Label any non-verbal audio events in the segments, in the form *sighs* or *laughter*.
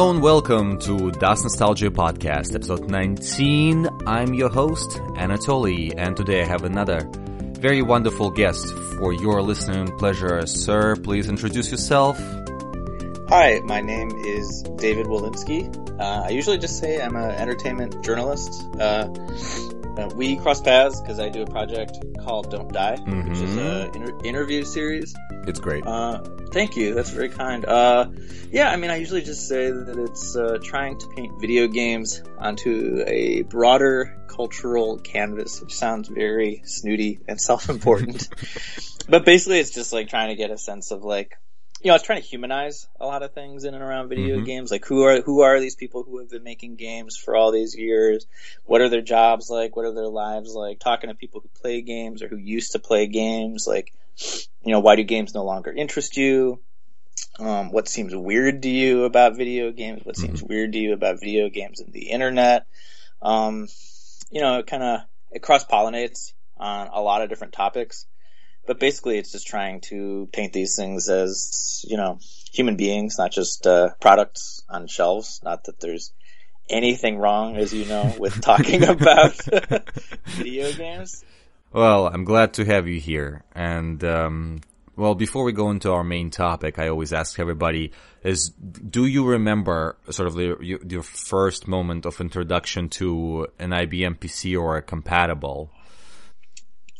Hello and welcome to DOS Nostalgia Podcast, episode 19. I'm your host, Anatoly, and today I have another very wonderful guest for your listening pleasure. Sir, please introduce yourself. Hi, my name is David Wolinsky. Uh, I usually just say I'm an entertainment journalist. Uh, uh, we cross paths because I do a project called Don't Die, which is an inter- interview series. It's great. Uh, thank you. That's very kind. Uh, yeah, I mean, I usually just say that it's uh, trying to paint video games onto a broader cultural canvas, which sounds very snooty and *laughs* self-important. *laughs* but basically, it's just like trying to get a sense of like, you know, it's trying to humanize a lot of things in and around video Mhm. games. Like, who are who are these people who have been making games for all these years? What are their jobs like? What are their lives like? Talking to people who play games or who used to play games, like you know, why do games no longer interest you? Um, what seems weird to you about video games? What seems weird to you about video games and the internet? Um, you know, it kind of it cross pollinates on a lot of different topics, but basically, it's just trying to paint these things as you know human beings, not just uh, products on shelves. Not that there's anything wrong, as you know, with talking *laughs* about *laughs* *laughs* video games. Well, I'm glad to have you here. And, um, well, before we go into our main topic, I always ask everybody is, do you remember sort of your, your first moment of introduction to an IBM PC or a compatible?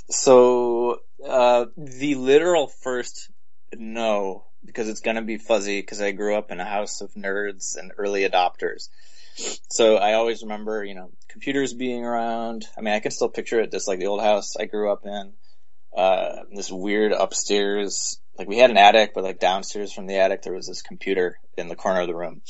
So uh, the literal first no, because it's gonna be fuzzy because I grew up in a house of nerds and early adopters. So I always remember, you know, computers being around. I mean, I can still picture it just like the old house I grew up in. Uh, this weird upstairs, like we had an attic, but like downstairs from the attic there was this computer in the corner of the room.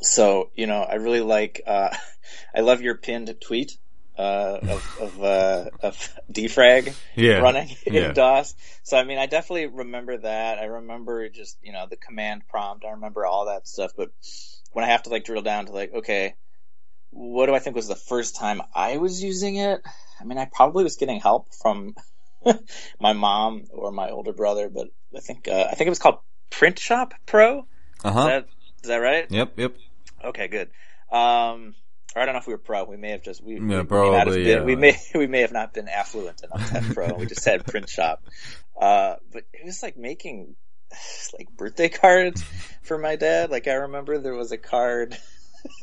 So, you know, I really like, uh, *laughs* I love your pinned tweet, uh, of, of, uh, of defrag Yeah. running *laughs* in Yeah. DOS. So I mean, I definitely remember that. I remember just you know the command prompt. I remember all that stuff. But when I have to like drill down to like, okay, what do I think was the first time I was using it? I mean, I probably was getting help from *laughs* my mom or my older brother, but I think uh, I think it was called Print Shop Pro. Uh Is huh. that is that right? Yep, yep. Okay, good. Um, or I don't know if we were pro. We may have just we, Yeah, we may probably, been, yeah. we may *laughs* we may have not been affluent enough to have pro. we just had print shop. Uh, but it was like making *sighs* like birthday cards for my dad. Like I remember there was a card,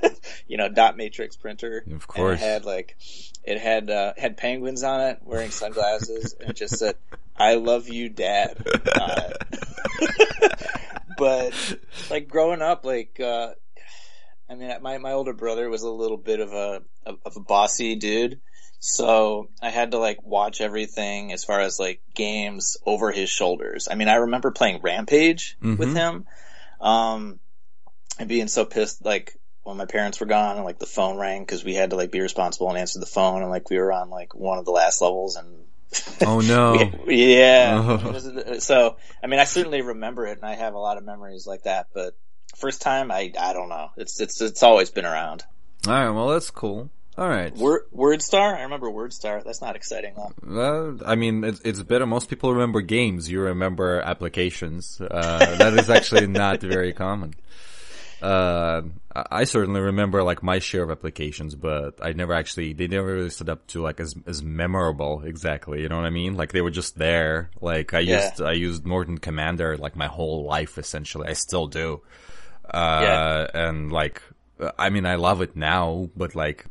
*laughs* you know, dot matrix printer. Of course. And it had like it had uh, had penguins on it wearing sunglasses, and it just said "I love you, Dad." *laughs* but like growing up, like uh, I mean, my my older brother was a little bit of a of, a bossy dude, so I had to like watch everything as far as like games over his shoulders. I mean, I remember playing Rampage with Mhm. him, um, and being so pissed like when my parents were gone and like the phone rang because we had to like be responsible and answer the phone and like we were on like one of the last levels and *laughs* Oh no. we- yeah. Oh. So, I mean, I certainly remember it, and I have a lot of memories like that. But first time, I I don't know. It's it's it's always been around. All right. Well, that's cool. All right. Word WordStar, I remember WordStar. That's not exciting though. Well, I mean, it's, it's better. Most people remember games. You remember applications. Uh, that is actually *laughs* not very common. Uh, I I certainly remember like my share of applications, but I never actually, they never really stood up to like as, as memorable exactly. You know what I mean? Like they were just there. Like I Yeah. used, I used Norton Commander like my whole life essentially. I still do. Uh, Yeah. and like, I mean, I love it now, but like,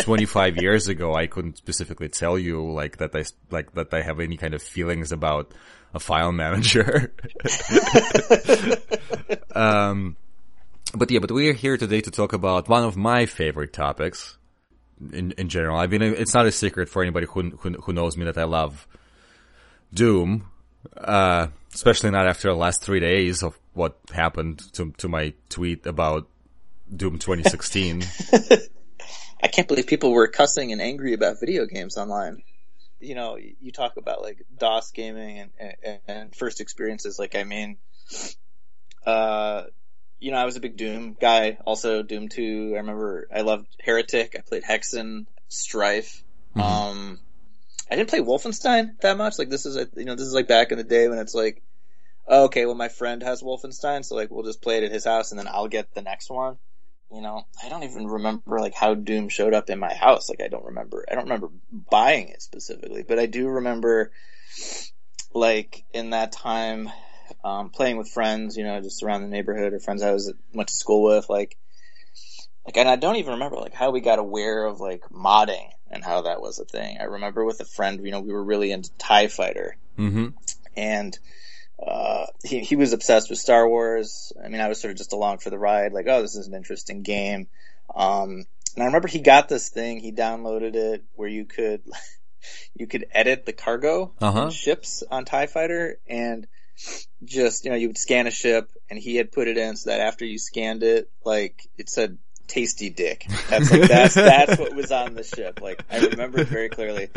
25 years ago, I couldn't specifically tell you like that I like that I have any kind of feelings about a file manager. *laughs* um, but yeah, but we are here today to talk about one of my favorite topics in in general. I mean, it's not a secret for anybody who who, who knows me that I love Doom, uh, especially not after the last three days of what happened to to my tweet about Doom 2016. *laughs* I can't believe people were cussing and angry about video games online. You know, you talk about like DOS gaming and, and, and first experiences. Like, I mean, uh, you know, I was a big Doom guy. Also, Doom 2. I remember I loved Heretic. I played Hexen, Strife. Um, I didn't play Wolfenstein that much. Like, this is, a, you know, this is like back in the day when it's like, oh, okay, well my friend has Wolfenstein, so like we'll just play it at his house and then I'll get the next one. You know, I don't even remember like how Doom showed up in my house. Like I don't remember, I don't remember buying it specifically, but I do remember like in that time, um, playing with friends, you know, just around the neighborhood or friends I was went to school with, like, like, and I don't even remember like how we got aware of like modding and how that was a thing. I remember with a friend, you know, we were really into TIE Fighter. Mm-hmm. And, uh, he, he was obsessed with Star Wars. I mean, I was sort of just along for the ride, like, oh, this is an interesting game. Um, and I remember he got this thing, he downloaded it where you could, *laughs* you could edit the cargo Uh-huh. ships on TIE Fighter and just, you know, you would scan a ship and he had put it in so that after you scanned it, like, it said tasty dick. That's like, that's, that's what was on the ship. Like, I remember it very clearly.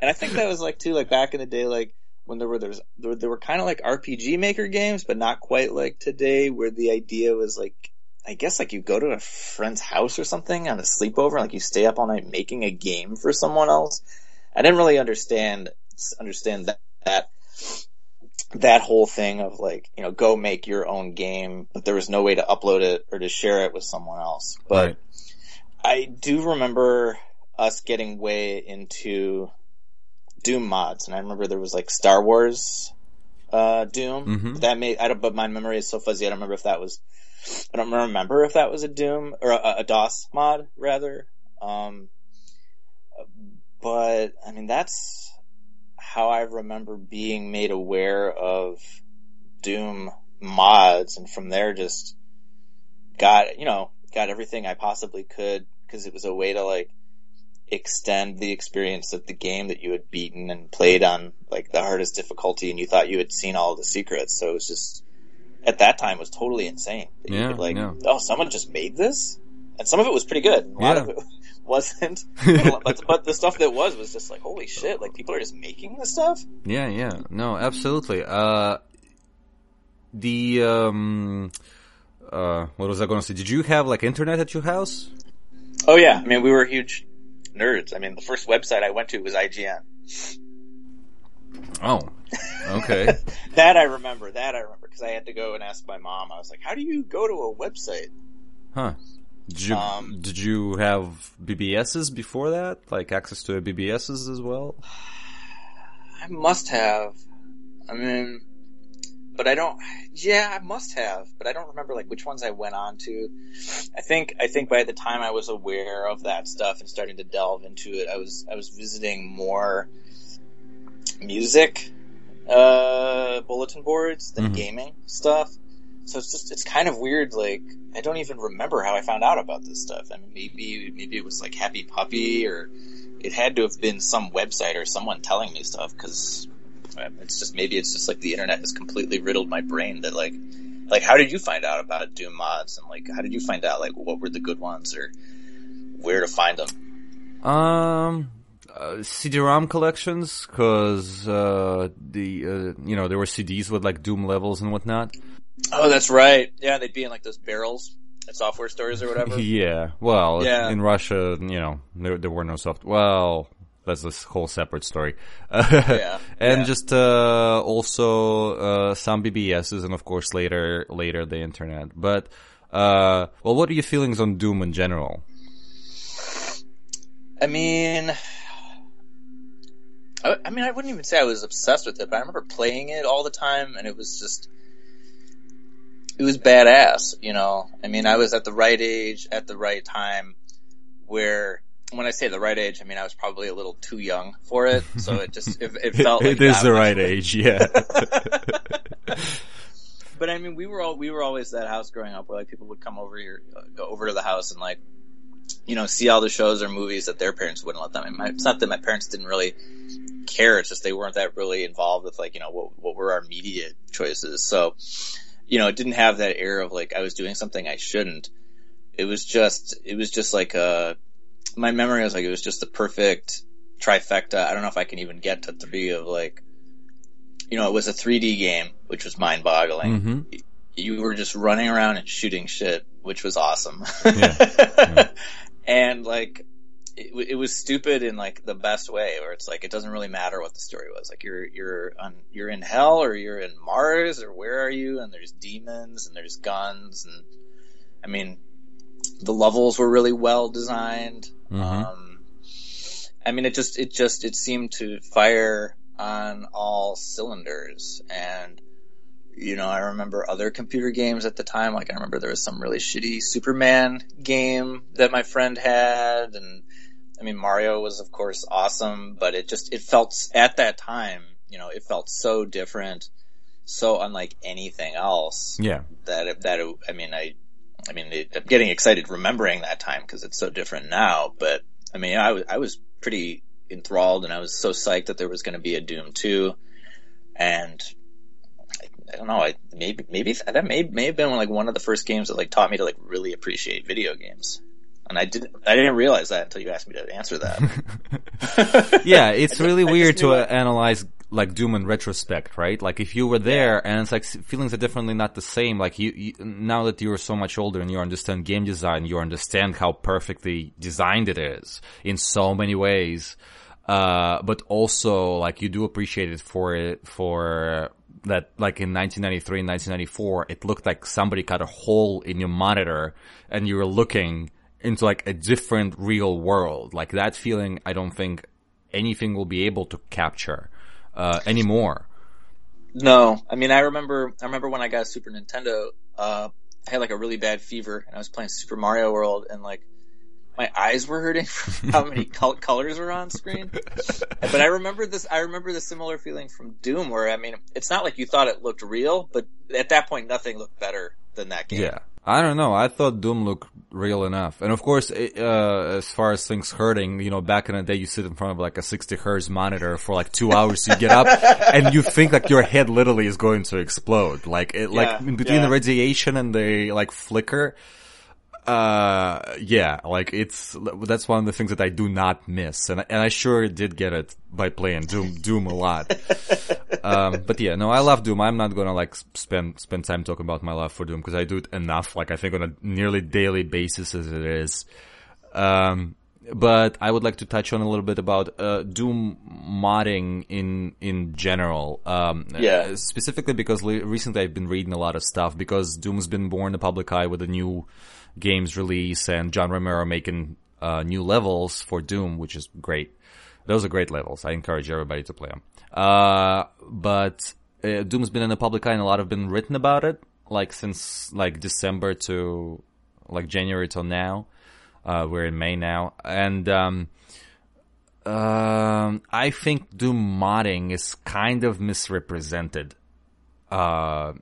And I think that was like too, like back in the day, like, when there were, there was, there, were- there were kind of like RPG maker games, but not quite like today where the idea was like, I guess like you go to a friend's house or something on a sleepover, like you stay up all night making a game for someone else. I didn't really understand understand that that that whole thing of like you know go make your own game, but there was no way to upload it or to share it with someone else. But Right. I do remember us getting way into Doom mods, and I remember there was like Star Wars uh, Doom Mhm. that made. I don't, but my memory is so fuzzy. I don't remember if that was. I don't remember if that was a Doom or a, a DOS mod rather. Um, but I mean that's how I remember being made aware of Doom mods, and from there just got you know got everything I possibly could because it was a way to like extend the experience of the game that you had beaten and played on like the hardest difficulty and you thought you had seen all the secrets so it was just at that time was totally insane that you Yeah, could, like yeah. oh someone just made this and some of it was pretty good a lot Yeah. of it wasn't *laughs* but, but the stuff that was was just like holy shit like people are just making this stuff Yeah, yeah. No, absolutely. Uh, the, um, uh, what was I going to say? Did you have like internet at your house? oh yeah i mean we were huge nerds i mean the first website i went to was ign Oh, okay. *laughs* that i remember that i remember because i had to go and ask my mom i was like how do you go to a website huh. Did you, Um, did you have BBSs before that? Like access to BBSs as well? I must have. I mean, but I don't. Yeah, I must have, but I don't remember like which ones I went on to. I think I think by the time I was aware of that stuff and starting to delve into it, I was I was visiting more music uh, bulletin boards than Mhm. gaming stuff. So it's just it's kind of weird. Like I don't even remember how I found out about this stuff. I mean, maybe maybe it was like Happy Puppy or it had to have been some website or someone telling me stuff because it's just maybe it's just like the internet has completely riddled my brain that like like how did you find out about Doom mods and like how did you find out like what were the good ones or where to find them? Um, uh, CD-ROM collections, cause, uh, the, uh, you know, there were CDs with like Doom levels and whatnot. Oh, that's right. Yeah, they'd be in like those barrels at software stores or whatever. *laughs* Yeah. Well, Yeah. in Russia, you know, there, there were no soft. Well, that's this whole separate story. *laughs* Yeah, and yeah. just uh, also uh, some BBSs, and of course later later the internet. But uh, well, what are your feelings on Doom in general? I mean, I, I mean, I wouldn't even say I was obsessed with it, but I remember playing it all the time, and it was just, it was badass. You know, I mean, I was at the right age at the right time, where when I say the right age, I mean I was probably a little too young for it, so it just it, it *laughs* felt like it is the right age, yeah. *laughs* But I mean, we were all we were always that house growing up where like people would come over here, uh, go over to the house and like, you know, see all the shows or movies that their parents wouldn't let them. And my, it's not that my parents didn't really care; it's just they weren't that really involved with like you know what what were our media choices. So, you know, it didn't have that air of like I was doing something I shouldn't. It was just it was just like a my memory was like it was just the perfect trifecta. I don't know if I can even get to three of like, you know, it was a 3D game, which was mind boggling hmm you were just running around and shooting shit, which was awesome. Yeah. *laughs* and like, it, it was stupid in like the best way, where it's like it doesn't really matter what the story was. Like you're you're on you're in hell or you're in Mars or where are you? And there's demons and there's guns and I mean the levels were really well designed. Mhm. Um, I mean, it just it just it seemed to fire on all cylinders and. You know, I remember other computer games at the time. Like I remember there was some really shitty Superman game that my friend had, and I mean Mario was of course awesome, but it just it felt at that time, you know, it felt so different, so unlike anything else Yeah. that it, that it, I mean I I mean it, I'm getting excited remembering that time because it's so different now. But I mean I was I was pretty enthralled and I was so psyched that there was going to be a Doom two, and I, I don't know I maybe maybe that may may have been like one of the first games that like taught me to like really appreciate video games. And I didn't, I didn't realize that until you asked me to answer that. *laughs* yeah, it's really *laughs* just weird to uh, analyze like Doom in retrospect, right? Like if you were there and it's like feelings are definitely not the same. Like you, you now that you're so much older and you understand game design, you understand how perfectly designed it is in so many ways. Uh, but also like you do appreciate it for it for that like in 1993 and 1994 it looked like somebody cut a hole in your monitor and you were looking into like a different real world like that feeling i don't think anything will be able to capture uh, anymore No, I mean I remember I remember when I got a Super Nintendo, uh, I had like a really bad fever and I was playing Super Mario World and like my eyes were hurting *laughs* from how many col- colors were on screen. *laughs* But I remember this I remember the similar feeling from Doom where I mean it's not like you thought it looked real, but at that point nothing looked better than that game. Yeah. I don't know. I thought Doom looked real enough. And of course, it, uh, as far as things hurting, you know, back in the day, you sit in front of like a 60 hertz monitor for like two hours, you get up *laughs* and you think like your head literally is going to explode. Like, it, like Yeah, in between yeah. the radiation and the like flicker, uh, yeah, like it's, that's one of the things that I do not miss. And, I- and I sure did get it by playing Doom, Doom a lot. *laughs* um, but yeah, no, I love Doom. I'm not gonna like spend, spend time talking about my love for Doom because I do it enough, like I think on a nearly daily basis as it is. Um, but I would like to touch on a little bit about uh, Doom modding in in general. Um, Yeah. uh, specifically because le- recently I've been reading a lot of stuff because Doom's been born in the public eye with a new games release and John Romero making uh, new levels for Doom, which is great. Those are great levels. I encourage everybody to play them. Uh, but uh, Doom's been in the public eye and a lot have been written about it, like since like December to like January till now. Uh, we're in May now, and um, um, I think Doom modding is kind of misrepresented uh,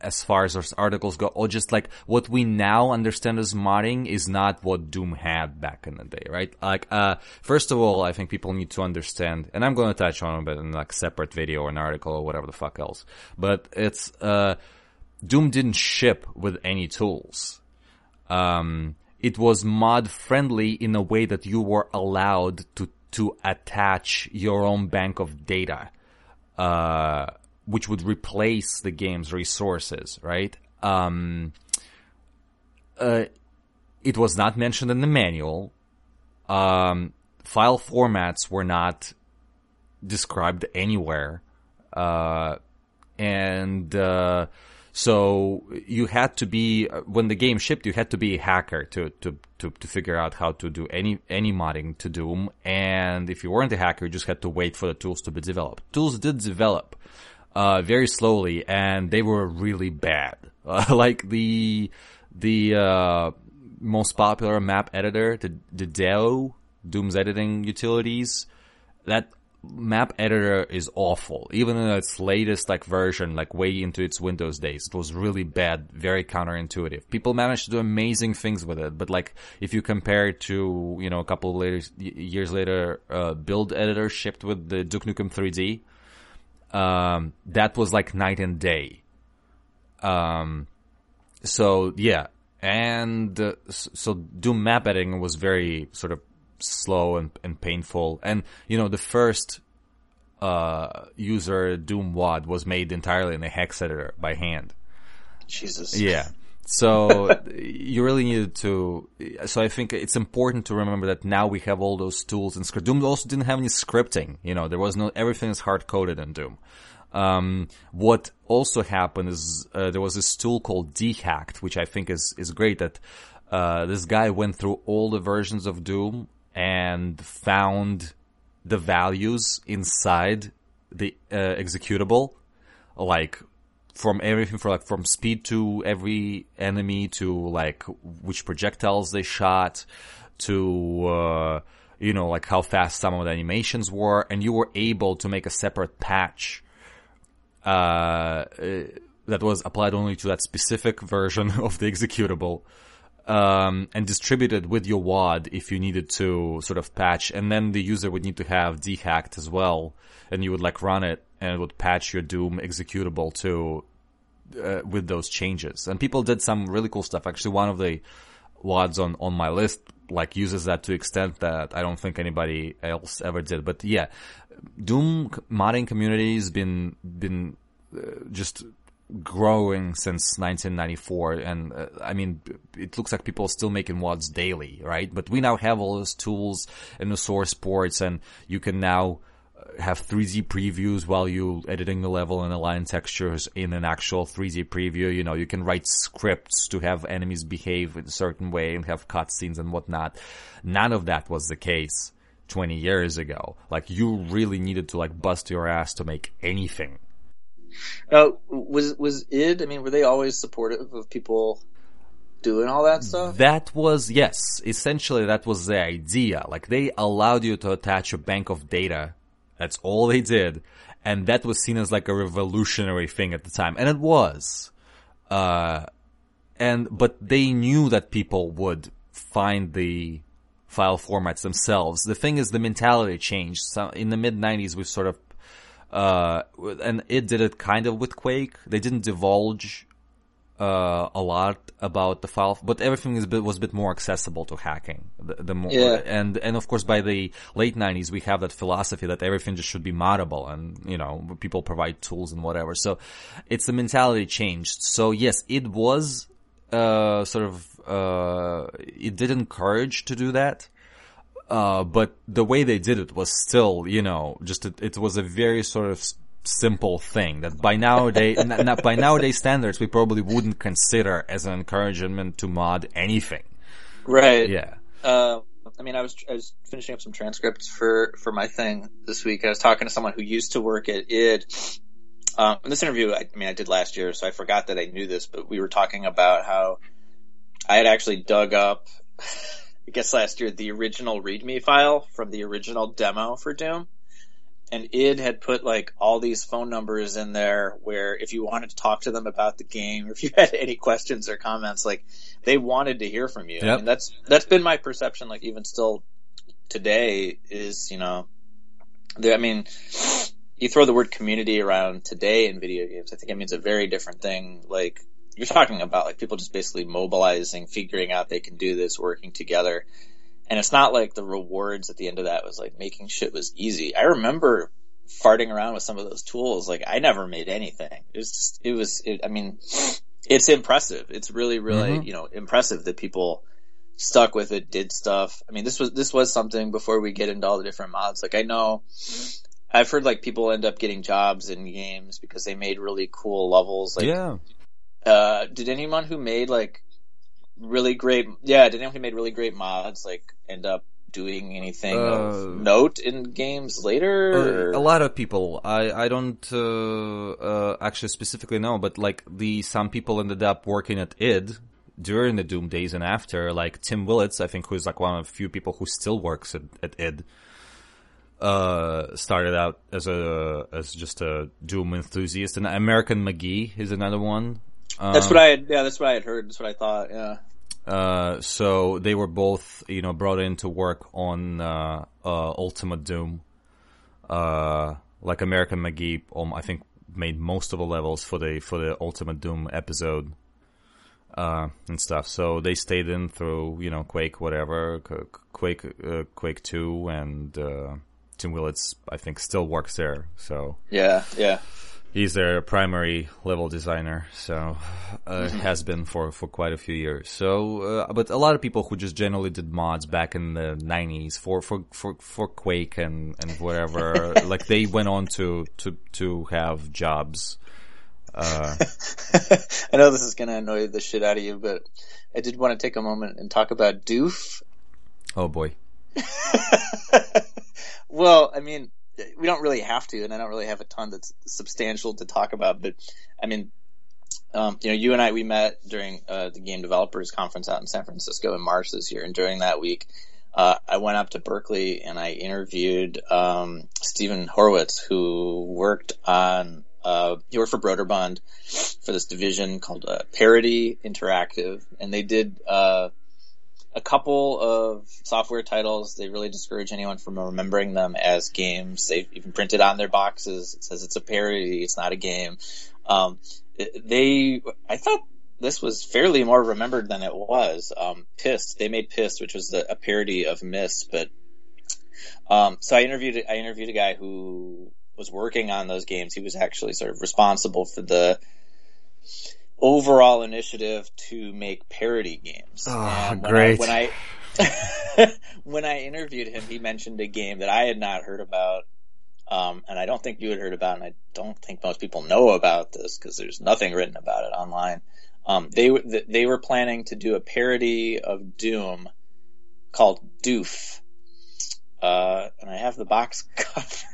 as far as those articles go, or just like what we now understand as modding is not what Doom had back in the day, right? Like, uh, first of all, I think people need to understand, and I'm going to touch on it in like separate video or an article or whatever the fuck else, but it's, uh, Doom didn't ship with any tools. Um, it was mod friendly in a way that you were allowed to, to attach your own bank of data, uh, which would replace the game's resources, right? Um, uh, it was not mentioned in the manual. Um, file formats were not described anywhere. Uh, and, uh, so you had to be when the game shipped. You had to be a hacker to to to to figure out how to do any any modding to Doom. And if you weren't a hacker, you just had to wait for the tools to be developed. Tools did develop uh, very slowly, and they were really bad. *laughs* Uh, like the the uh, most popular map editor, the the DEU, Doom's editing utilities, that map editor is awful. Even in its latest like version, like way into its Windows days, it was really bad, very counterintuitive. People managed to do amazing things with it, but like if you compare it to you know a couple later years later, uh, build editor shipped with the Duke Nukem 3D, um, that was like night and day. Um, so yeah, and uh, so Doom map editing was very sort of slow and, and painful. And you know, the first uh, user Doom WAD was made entirely in a hex editor by hand. Jesus. Yeah. So *laughs* you really needed to. So I think it's important to remember that now we have all those tools and script. Doom also didn't have any scripting. You know, there was no everything is hard coded in Doom. Um, what also happened is uh, there was this tool called Dehacked, which I think is is great. That uh, this guy went through all the versions of Doom and found the values inside the uh, executable, like from everything for like from speed to every enemy to like which projectiles they shot to uh, you know like how fast some of the animations were, and you were able to make a separate patch uh, that was applied only to that specific version *laughs* of the executable. Um, and distributed with your WAD if you needed to sort of patch, and then the user would need to have dehacked as well, and you would like run it, and it would patch your Doom executable to uh, with those changes. And people did some really cool stuff. Actually, one of the WADs on on my list like uses that to extent that I don't think anybody else ever did. But yeah, Doom modding community has been been uh, just growing since 1994 and uh, i mean it looks like people are still making WADs daily right but we now have all those tools and the source ports and you can now uh, have 3D previews while you're editing the level and align textures in an actual 3D preview. You know, you can write scripts to have enemies behave in a certain way and have cutscenes and whatnot. None of that was the case 20 years ago. Like you really needed to like bust your ass to make anything. Uh, was was id? I mean, were they always supportive of people doing all that stuff? That was yes. Essentially, that was the idea. Like they allowed you to attach a bank of data. That's all they did, and that was seen as like a revolutionary thing at the time, and it was. Uh, and but they knew that people would find the file formats themselves. The thing is, the mentality changed. So in the mid '90s, we sort of uh, and it did it kind of with Quake. They didn't divulge uh, a lot about the file, but everything is bit, was a bit more accessible to hacking. The, the more, Yeah. and and of course by the late '90s we have that philosophy that everything just should be moddable, and you know people provide tools and whatever. So it's the mentality changed. So yes, it was uh, sort of uh, it did encourage to do that. Uh, but the way they did it was still, you know, just it, it was a very sort of simple thing that by nowadays, *laughs* by nowadays standards, we probably wouldn't consider as an encouragement to mod anything. Right. Yeah. Uh, I mean, I was I was finishing up some transcripts for for my thing this week. I was talking to someone who used to work at id. Um, in this interview, I, I mean, I did last year, so I forgot that I knew this, but we were talking about how I had actually dug up, *laughs* I guess last year, the original README file from the original demo for Doom. And id had put like all these phone numbers in there where if you wanted to talk to them about the game or *laughs* if you had any questions or comments, like they wanted to hear from you. I Yep. mean, that's, that's been my perception, like even still today is, you know, there, I mean, you throw the word community around today in video games, I think it means a very different thing. Like you're talking about like people just basically mobilizing, figuring out they can do this, working together. And it's not like the rewards at the end of that was like making shit was easy. I remember farting around with some of those tools. Like I never made anything. It was just, it was, it, I mean, *sniffs* it's impressive. It's really, really, Mhm. you know, impressive that people stuck with it, did stuff. I mean, this was, this was something before we get into all the different mods. Like I know I've heard like people end up getting jobs in games because they made really cool levels. Like, yeah. Uh, did anyone who made like really great, yeah, did anyone who made really great mods like end up doing anything Uh, of note in games later? Uh, a lot of people. I I don't uh, uh, actually specifically know, but like the some people ended up working at id during the Doom days and after. Like Tim Willits, I think, who's like one of the few people who still works at, at id. Uh, started out as a as just a Doom enthusiast, and American McGee is another one. Um, that's what I had, yeah, that's what I had heard. That's what I thought, yeah. Uh, so they were both, you know, brought in to work on uh, uh, Ultimate Doom. Uh, like American McGee, um, I think made most of the levels for the for the Ultimate Doom episode uh, and stuff. So they stayed in through, you know, Quake, whatever, Quake, uh, Quake Two, and uh, Tim Willits, I think, still works there. So Yeah, yeah. He's their primary level designer, so uh, Mm-hmm. has been for for quite a few years. So, uh, but a lot of people who just generally did mods back in the '90s for for for, for Quake and and whatever, *laughs* like they went on to to to have jobs. Uh, *laughs* I know this is going to annoy the shit out of you, but I did want to take a moment and talk about Doof. oh boy, *laughs* well, I mean, we don't really have to, and I don't really have a ton that's substantial to talk about, but I mean, um, you know, you and I, we met during uh, the Game Developers Conference out in San Francisco in March this year, and during that week, uh, I went up to Berkeley and I interviewed um, Stephen Horwitz, who worked on uh, he worked for Broderbund for this division called uh, Parody Interactive, and they did uh, a couple of software titles. They really discourage anyone from remembering them as games. They've even printed on their boxes. It says it's a parody. It's not a game. Um, they, I thought this was fairly more remembered than it was. Um, Pyst. They made Pyst, which was the, a parody of Myst, but um, so I interviewed I interviewed a guy who was working on those games. He was actually sort of responsible for the overall initiative to make parody games. Oh, and when great. I, when I *laughs* when I interviewed him, he mentioned a game that I had not heard about. Um, and I don't think you had heard about, and I don't think most people know about this because there's nothing written about it online. Um, they they were planning to do a parody of Doom called Doof, uh, and I have the box *laughs* cover.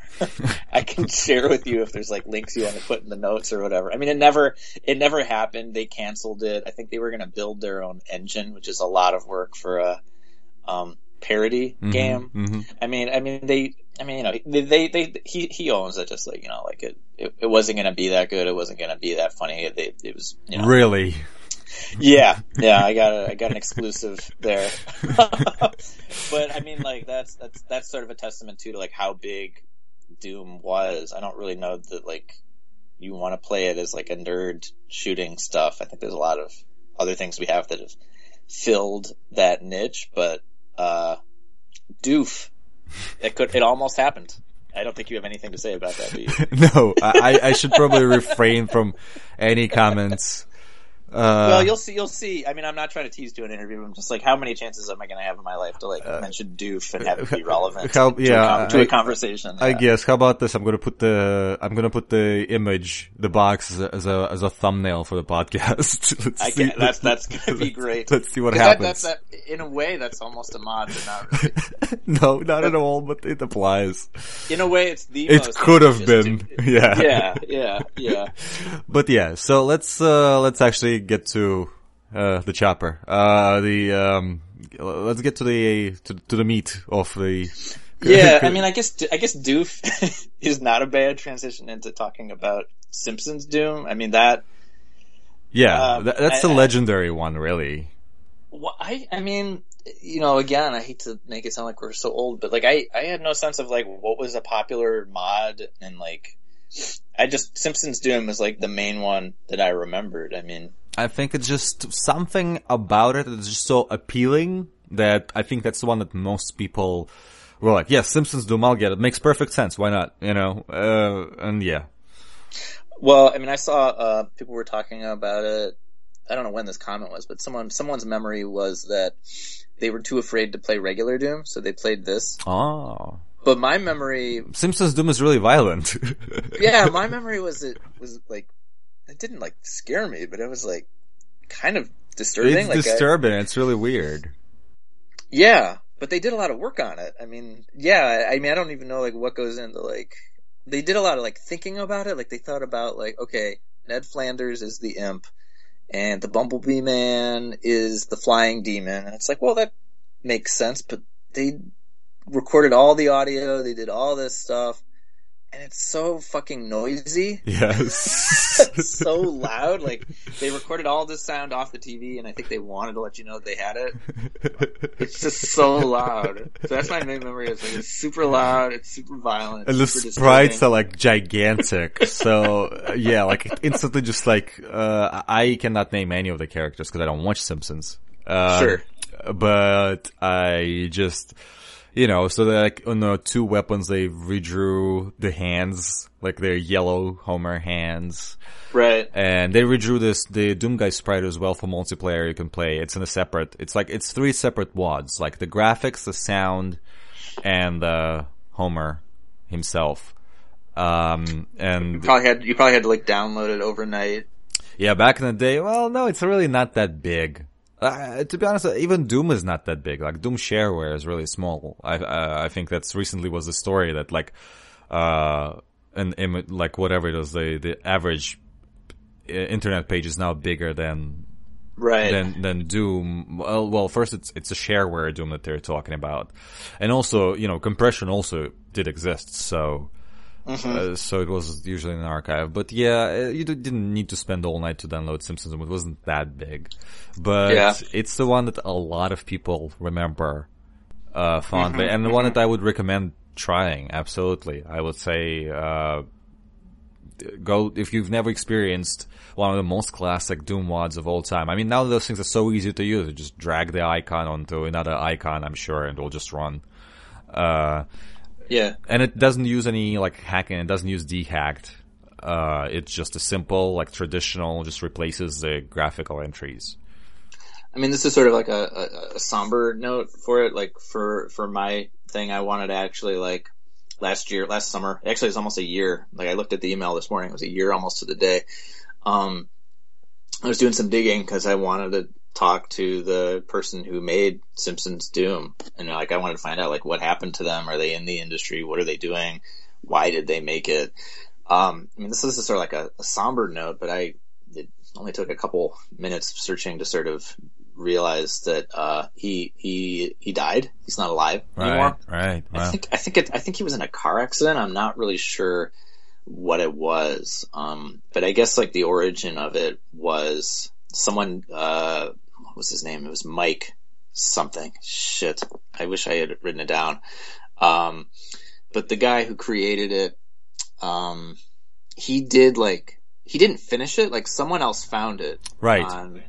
I can *laughs* share with you if there's like links you want to put in the notes or whatever. I mean, it never, it never happened. They canceled it. I think they were going to build their own engine, which is a lot of work for a, um, parody Mhm, game. mhm. I mean, I mean, they, I mean, you know, they, they, they he, he owns it just like, you know, like it, it, it wasn't going to be that good. It wasn't going to be that funny. It, it, it was, you know, really. yeah, yeah, I got a, I got an exclusive there. *laughs* but I mean, like that's that's that's sort of a testament too to like how big Doom was. I don't really know that like you want to play it as like a nerd shooting stuff. I think there's a lot of other things we have that have filled that niche, but uh, Doof, it could it almost happened. I don't think you have anything to say about that, *laughs* no, I, I should probably refrain from any comments. Uh, well, you'll see. You'll see. I mean, I'm not trying to tease to an interview. I'm just like, how many chances am I going to have in my life to like mention Doof and have it be relevant how- to, yeah, a, to a I- conversation? I Yeah. guess. How about this? I'm gonna put the I'm gonna put the image, the box, as a as a, as a thumbnail for the podcast. *laughs* Let's I see- can, that's that's going to be great. Let's see what 'Cause that, happens. that's that, in a way, that's almost a mod, but not really. *laughs* no, not at all. But it applies. In a way, it's the It could have been. *laughs* Yeah. yeah, yeah, yeah. But yeah, so let's uh let's actually get to uh the chopper. Uh the um let's get to the to, to the meat of the Yeah, I *laughs* mean, I guess I guess Doof *laughs* is not a bad transition into talking about Simpsons Doom. I mean that. yeah, um, that, that's I- the I- legendary one, really. Well, I I mean, you know, again, I hate to make it sound like we're so old, but like I I had no sense of like what was a popular mod and like I just Simpsons Doom is like the main one that I remembered. I mean, I think it's just something about it that's just so appealing that I think that's the one that most people were like, yes, Simpsons Doom, I'll get it. Makes perfect sense. Why not? You know? Uh, and yeah. well, I mean, I saw uh people were talking about it. I don't know when this comment was, but someone someone's memory was that they were too afraid to play regular Doom, so they played this. Oh. But my memory Simpsons Doom is really violent. *laughs* yeah, my memory was it was like it didn't like scare me, but it was like kind of disturbing. it's like I- disturbing. it's really weird. yeah, but they did a lot of work on it. I mean, yeah, I- I mean, I don't even know like what goes into like they did a lot of like thinking about it. Like they thought about like okay, Ned Flanders is the imp, and the Bumblebee Man is the flying demon, and it's like, well, that makes sense, but they recorded all the audio, they did all this stuff, and it's so fucking noisy. Yes. *laughs* so loud. Like they recorded all this sound off the TV, and I think they wanted to let you know they had it. *laughs* It's just so loud. So that's my main memory. Is like it's super loud. It's super violent. and the sprites disturbing. are like gigantic. so yeah, like instantly just like, uh, I cannot name any of the characters because I don't watch Simpsons. Uh, Sure. But I just, you know, so like on the two weapons they redrew the hands, like their yellow Homer hands. Right. And they redrew this the Doom Guy sprite as well for multiplayer you can play. It's in a separate it's like it's three separate wads, like the graphics, the sound, and the Homer himself. Um and Probably had you probably had to like download it overnight. yeah, back in the day, well, no, it's really not that big. Uh, to be honest, even Doom is not that big. Like Doom shareware is really small. I uh, I think that's recently was the story that like uh an like whatever it is the the average uh, internet page is now bigger than Right. than than Doom. Well, well, first it's it's a shareware Doom that they're talking about, and also you know compression also did exist. So. Uh, so it was usually in an archive, but yeah, uh, you d- didn't need to spend all night to download Simpsons. It wasn't that big, but Yeah. it's the one that a lot of people remember uh, fondly, and the one that I would recommend trying. Absolutely, I would say uh, go if you've never experienced one of the most classic Doom wads of all time. I mean, now those things are so easy to use. You just drag the icon onto another icon, I'm sure, and it'll just run. Uh, yeah. and it doesn't use any like hacking. It doesn't use dehacked. Uh, it's just a simple, like traditional, just replaces the graphical entries. I mean, this is sort of like a, a, a somber note for it. Like for for my thing, I wanted to actually like last year, last summer. Actually, it's almost a year. Like I looked at the email this morning; it was a year almost to the day. Um, I was doing some digging because I wanted to talk to the person who made Simpsons Doom, and like I wanted to find out like what happened to them. Are they in the industry? What are they doing? Why did they make it? Um, I mean, this, this is sort of like a, a somber note, but I it only took a couple minutes of searching to sort of realize that uh, he he he died. He's not alive anymore. right. I think I think it, I think he was in a car accident. I'm not really sure what it was, um, but I guess like the origin of it was someone. Uh, was his name? It was Mike something. Shit, I wish I had written it down. Um, but the guy who created it, um, he did like he didn't finish it. Like someone else found it Right. on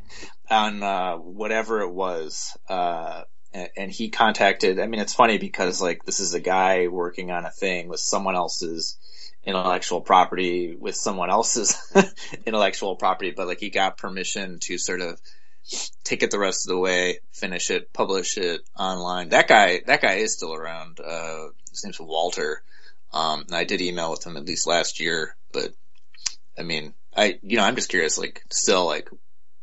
on uh, whatever it was. Uh, and, and he contacted. I mean, it's funny because like this is a guy working on a thing with someone else's intellectual property with someone else's *laughs* intellectual property, but like he got permission to sort of take it the rest of the way, finish it, publish it online. That guy, that guy is still around. Uh, his name's Walter. Um, and I did email with him at least last year, but I mean, I, you know, I'm just curious, like, still, like,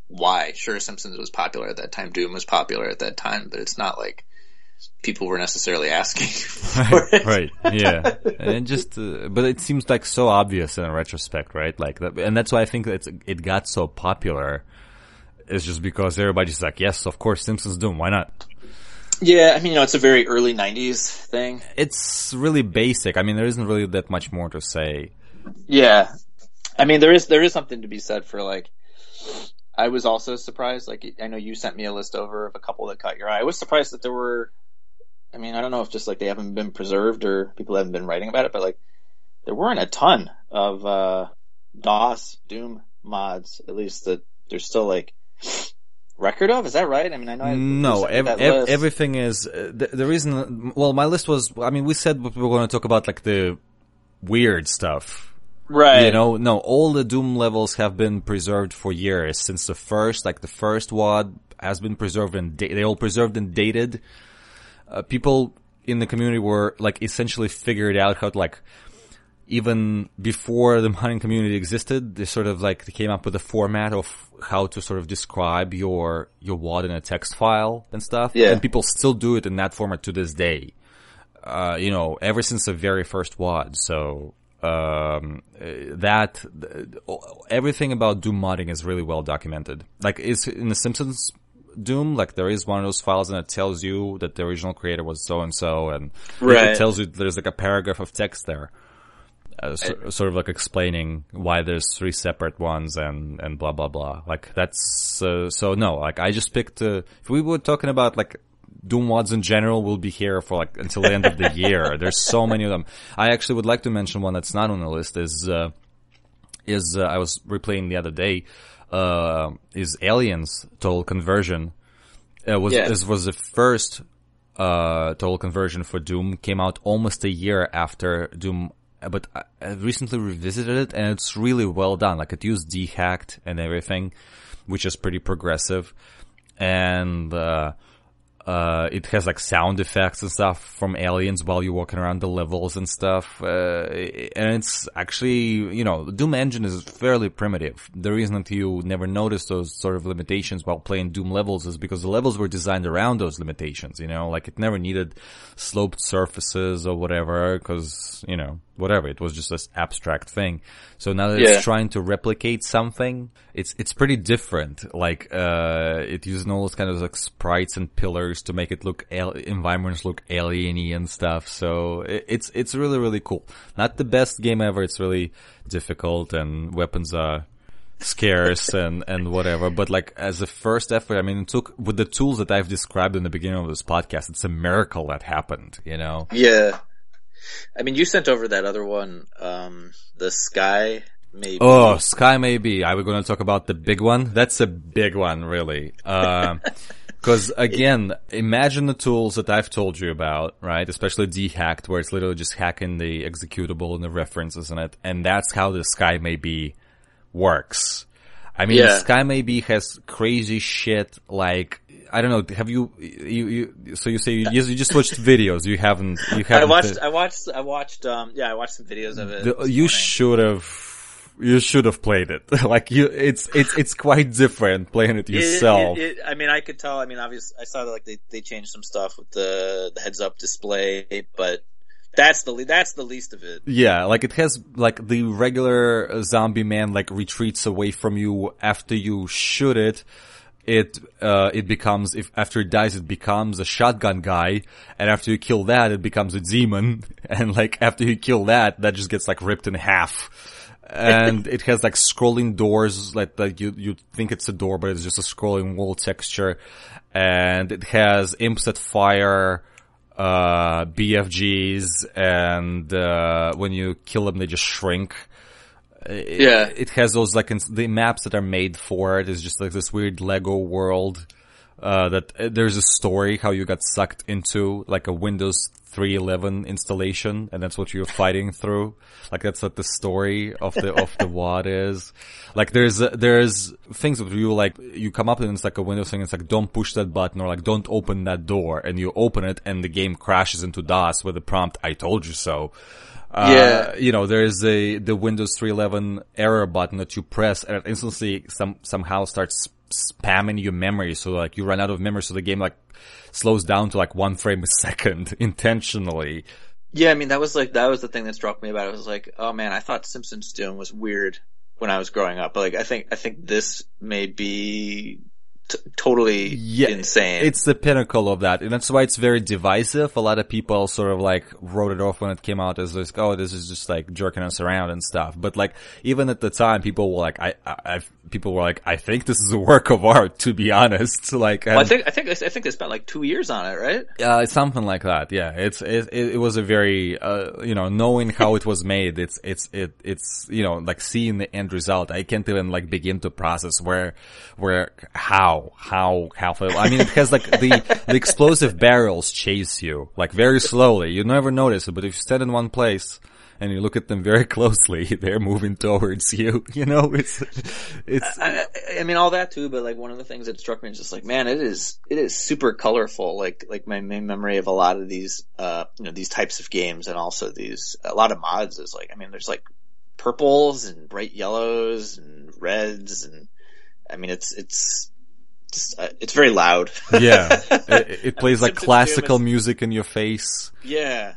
why? Sure, Simpsons was popular at that time, Doom was popular at that time, but it's not like people were necessarily asking *laughs* for it. right. Yeah. And just, uh, but it seems like so obvious in retrospect, right? Like that, and that's why I think that it got so popular. Is just because everybody's like, yes, of course, Simpsons Doom. Why not? Yeah, I mean, you know, it's a very early '90s thing. It's really basic. I mean, there isn't really that much more to say. Yeah, I mean, there is there is something to be said for like. I was also surprised. Like, I know you sent me a list over of a couple that caught your eye. I was surprised that there were. I mean, I don't know if just like they haven't been preserved or people haven't been writing about it, but like there weren't a ton of uh, DOS Doom mods. At least that there's still like record of. Is that right? I mean, I know. I, No, you sent me ev- ev- everything is uh, the, the reason. Well, my list was. I mean, we said we were going to talk about like the weird stuff. right. You know, no, all the Doom levels have been preserved for years since the first, like the first WAD has been preserved and da- they all preserved and dated. Uh, people in the community were like essentially figured out how to like even before the modding community existed, they sort of like they came up with a format of how to sort of describe your your WAD in a text file and stuff. Yeah. And people still do it in that format to this day. Uh, you know, ever since the very first WAD. So um, uh, that everything about Doom modding is really well documented. Like is in the Simpsons Doom, like there is one of those files and it tells you that the original creator was so and so, and it tells you there's like a paragraph of text there uh, so, sort of like explaining why there's three separate ones and and blah blah blah. Like that's uh, so no. Like I just picked. Uh, if we were talking about like Doom wads in general, we'll be here for like until the end of the year. *laughs* There's so many of them. I actually would like to mention one that's not on the list. Is uh, is uh, I was replaying the other day. Uh, is Aliens Total Conversion. It was Yeah. this was the first uh, total conversion for Doom came out almost a year after Doom, but I, I recently revisited it and it's really well done. Like it used dehacked and everything, which is pretty progressive. And, uh, uh, it has like sound effects and stuff from aliens while you're walking around the levels and stuff. Uh, and it's actually, you know, Doom engine is fairly primitive. The reason that you never notice those sort of limitations while playing Doom levels is because the levels were designed around those limitations, you know, like it never needed sloped surfaces or whatever, cause, you know, whatever. It was just this abstract thing. So now that Yeah. it's trying to replicate something, it's it's pretty different. Like uh, it uses all those kind of like sprites and pillars to make it look al- environments look alieny and stuff. So it, it's it's really really cool. Not the best game ever. It's really difficult and weapons are scarce *laughs* and and whatever. But like as a first effort, I mean, it took with the tools that I've described in the beginning of this podcast. It's a miracle that happened. You know. Yeah. I mean, you sent over that other one, um, the sky, maybe. Oh, Sky May Be. I was going to talk about the big one. That's a big one, really. *laughs* Because again, imagine the tools that I've told you about, right? Especially dehacked, where it's literally just hacking the executable and the references in it, and that's how the Sky May Be works. I mean, Yeah. Sky May Be has crazy shit like. I don't know. Have you, you, you, so you say you, you just watched videos. You haven't, you haven't. I watched, I watched, I watched, um, yeah, I watched some videos of it. The- you should have you should have played it *laughs* like you it's it's it's quite different playing it It- yourself It, it, I mean, I could tell. I mean, obviously, I saw that like they, they changed some stuff with the, the heads up display, but that's the le- that's the least of it. yeah like it has like the regular zombie man like retreats away from you after you shoot it it uh it becomes if after it dies it becomes a shotgun guy and after you kill that it becomes a demon *laughs* and like after you kill that that just gets like ripped in half and it has like scrolling doors like like you you think it's a door but it's just a scrolling wall texture and it has imps that fire uh BFGs and uh when you kill them they just shrink it, Yeah. it has those like ins- the maps that are made for it is just like this weird Lego world. Uh, that uh, there's a story how you got sucked into like a Windows 3.11 installation, and that's what you're fighting through. Like that's what the story of the of the WAD is. Like there's uh, there's things that you like you come up and it's like a Windows thing. It's like don't push that button or like don't open that door, and you open it and the game crashes into DOS with the prompt "I told you so." Uh, Yeah. you know, there is a the Windows 3.11 error button that you press, and it instantly some somehow starts spamming your memory. So like you run out of memory, so the game like slows down to like one frame a second *laughs* intentionally. Yeah, I mean, that was like that was the thing that struck me about it. It was like, oh man, I thought Simpsons Doom was weird when I was growing up, but like I think I think this may be t- totally Yeah, insane. It's the pinnacle of that, and that's why it's very divisive. A lot of people sort of like wrote it off when it came out as like, "Oh, this is just like jerking us around and stuff." But like, even at the time, people were like, "I, I, I've, people were like, I think this is a work of art." To be honest, *laughs* like, well, I think I think I think they spent like two years on it, right? Uh, something like that. Yeah, it's it, it, it was a very uh, you know knowing how it was made. It's it's it it's you know like seeing the end result. I can't even like begin to process where where how how how. I mean, has like the the explosive barrels chase you like very slowly. You never notice it, but if you stand in one place. And you look at them very *laughs* closely; they're moving towards you. *laughs* You know, it's it's I, I- I mean, all that too, but like one of the things that struck me is just like, man, it is it is super colorful. Like like my main memory of a lot of these uh you know these types of games and also these a lot of mods is like, I mean, there's like purples and bright yellows and reds and I mean, it's it's just uh, it's very loud. yeah. *laughs* It, it plays like Simpsons classical is- music in your face. yeah.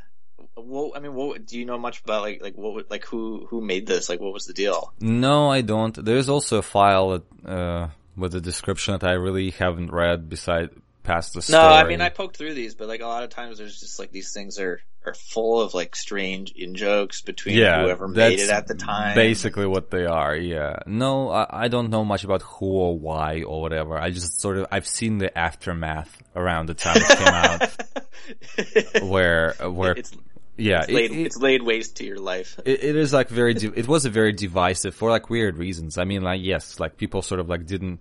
Well, I mean, what do you know much about like like what would- like who who made this? Like, what was the deal? No, I don't. There's also a file that, uh, with a description that I really haven't read beside past the story. No, I mean I poked through these, but like a lot of times there's just like these things are are full of like strange in jokes between yeah, whoever made it at the time. Basically what they are, yeah. No, I, I don't know much about who or why or whatever. I just sort of, I've seen the aftermath around the time it came out *laughs* where, where, it's yeah, it's laid, it- it- it's laid waste to your life. it, it is like very, di- it was a very divisive for like weird reasons. I mean, like, yes, like people sort of like didn't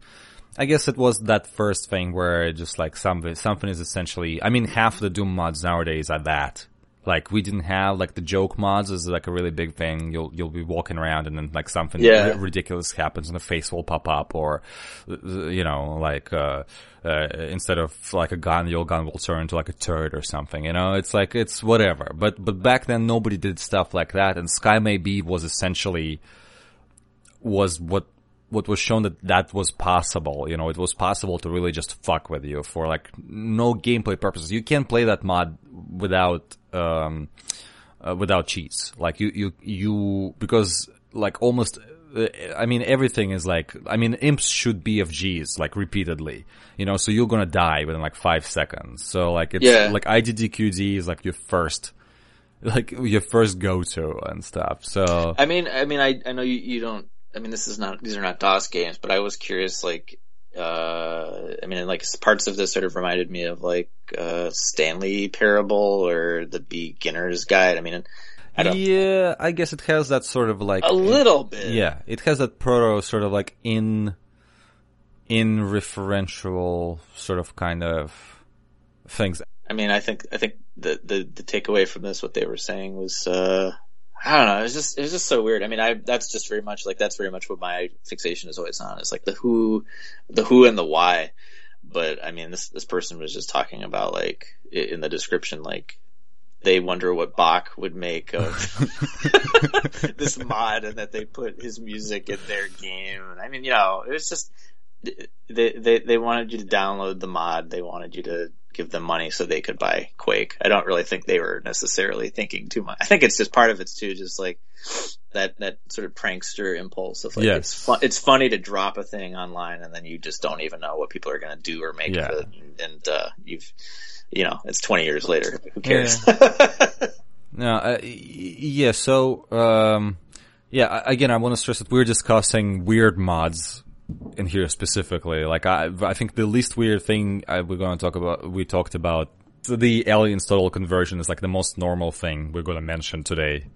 I guess it was that first thing where just like something, something is essentially, I mean, half the Doom mods nowadays are that. Like we didn't have like the joke mods is like a really big thing. You'll you'll be walking around and then like something Yeah. ri- ridiculous happens and a face will pop up or you know like uh, uh instead of like a gun your gun will turn into like a turd or something. You know it's like it's whatever. But but back then nobody did stuff like that and Sky May Be was essentially was what what was shown that that was possible. You know, it was possible to really just fuck with you for like no gameplay purposes. You can't play that mod without um uh, without cheats. Like you you you because like almost. uh, I mean, everything is like, I mean, imps shoot BFGs, like, repeatedly. You know, so you're gonna die within like five seconds. So like, it's, Yeah. like, IDDQD is like your first, like, your first go-to and stuff. So, I mean, I mean, I, I know you, you don't, I mean, this is not, these are not DOS games, but I was curious, like, uh, I mean, like parts of this sort of reminded me of like, uh, Stanley Parable or the Beginner's Guide. I mean, I don't, Yeah, I guess it has that sort of like a little bit. Yeah, it has that proto sort of like in in referential sort of kind of things. I mean, I think, I think the, the, the takeaway from this, what they were saying was, uh, I don't know. It's just, it's just so weird. I mean, I, that's just very much like, that's very much what my fixation is always on. It's like the who, the who and the why. But I mean, this, this person was just talking about like, in the description, like, they wonder what Bach would make of *laughs* *laughs* this mod and that they put his music in their game. And I mean, you know, it was just, they, they, they wanted you to download the mod. They wanted you to give them money so they could buy Quake. I don't really think they were necessarily thinking too much. I think it's just part of it's too, just like that, that sort of prankster impulse of like, Yes. it's fun, it's funny to drop a thing online and then you just don't even know what people are going to do or make Yeah. of it. And, uh, you've, you know, it's 20 years later. Who cares? *laughs* No, uh, yeah. So, um, yeah. Again, I want to stress that we're discussing weird mods in here specifically. Like, I, I think the least weird thing I, we're going to talk about, we talked about the aliens total conversion is like the most normal thing we're going to mention today.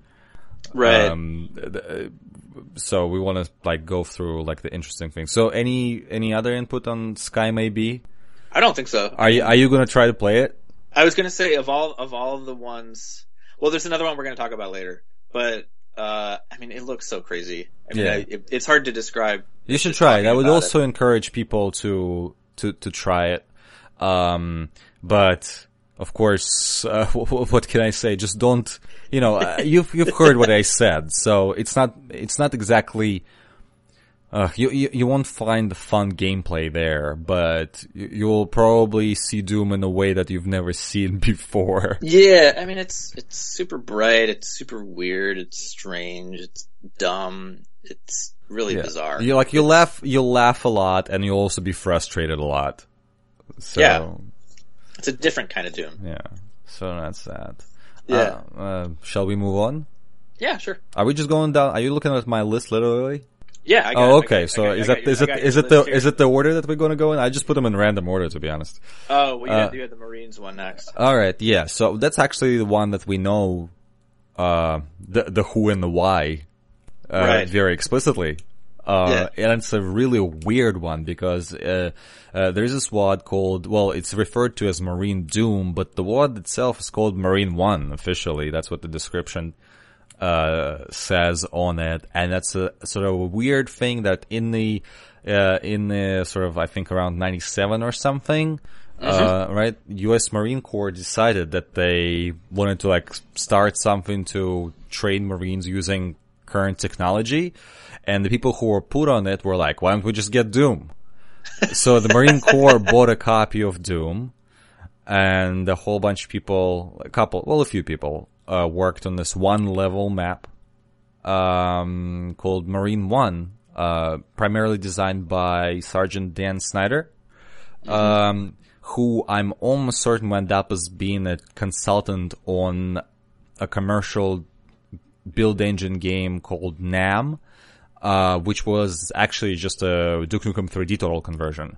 right. Um, uh, so we want to like go through like the interesting things. So, any any other input on Sky May Be? I don't think so. Are you are you going to try to play it? I was gonna say of all of all the ones. Well, there's another one we're gonna talk about later, but uh, I mean, it looks so crazy. I mean, Yeah. I, it, it's hard to describe. You should try it. I would also encourage people to to to try it. Um, but of course, uh, *laughs* what can I say? Just don't. You know, uh, you've you've heard what I said, so it's not it's not exactly. Uh, you, you you won't find the fun gameplay there, but you, you'll probably see Doom in a way that you've never seen *laughs* before. Yeah, I mean, it's it's super bright. It's super weird. It's strange. It's dumb. It's really Yeah. bizarre. You like you laugh you'll laugh a lot, and you'll also be frustrated a lot. So, Yeah. It's a different kind of Doom. Yeah. So that's that. Yeah. Uh, uh, shall we move on? Yeah, sure. Are we just going down? Are you looking at my list literally? Yeah. I got. Oh, okay. got- so I got- is that your- is it is it the here. is it the order that we're going to go in? I just put them in random order to be honest. Oh, well, you, uh, had, you had the Marines one next. All right. Yeah. So that's actually the one that we know, uh, the the who and the why, uh, Right. very explicitly. Uh, and it's a really weird one because, uh, uh, there's a squad called, well, it's referred to as Marine Doom, but the WAD itself is called Marine One officially. That's what the description, uh, says on it. And that's a sort of a weird thing that in the, uh, in the sort of, I think around 97 or something, uh, right? U.S. Marine Corps decided that they wanted to like start something to train Marines using current technology. And the people who were put on it were like, why don't we just get Doom? *laughs* so the Marine Corps bought a copy of Doom and a whole bunch of people, a couple, well, a few people, uh, worked on this one level map, um, called Marine One, uh, primarily designed by Sergeant Dan Snyder, um, who I'm almost certain wound up as being a consultant on a commercial build engine game called NAM, uh, which was actually just a Duke Nukem 3D Total conversion.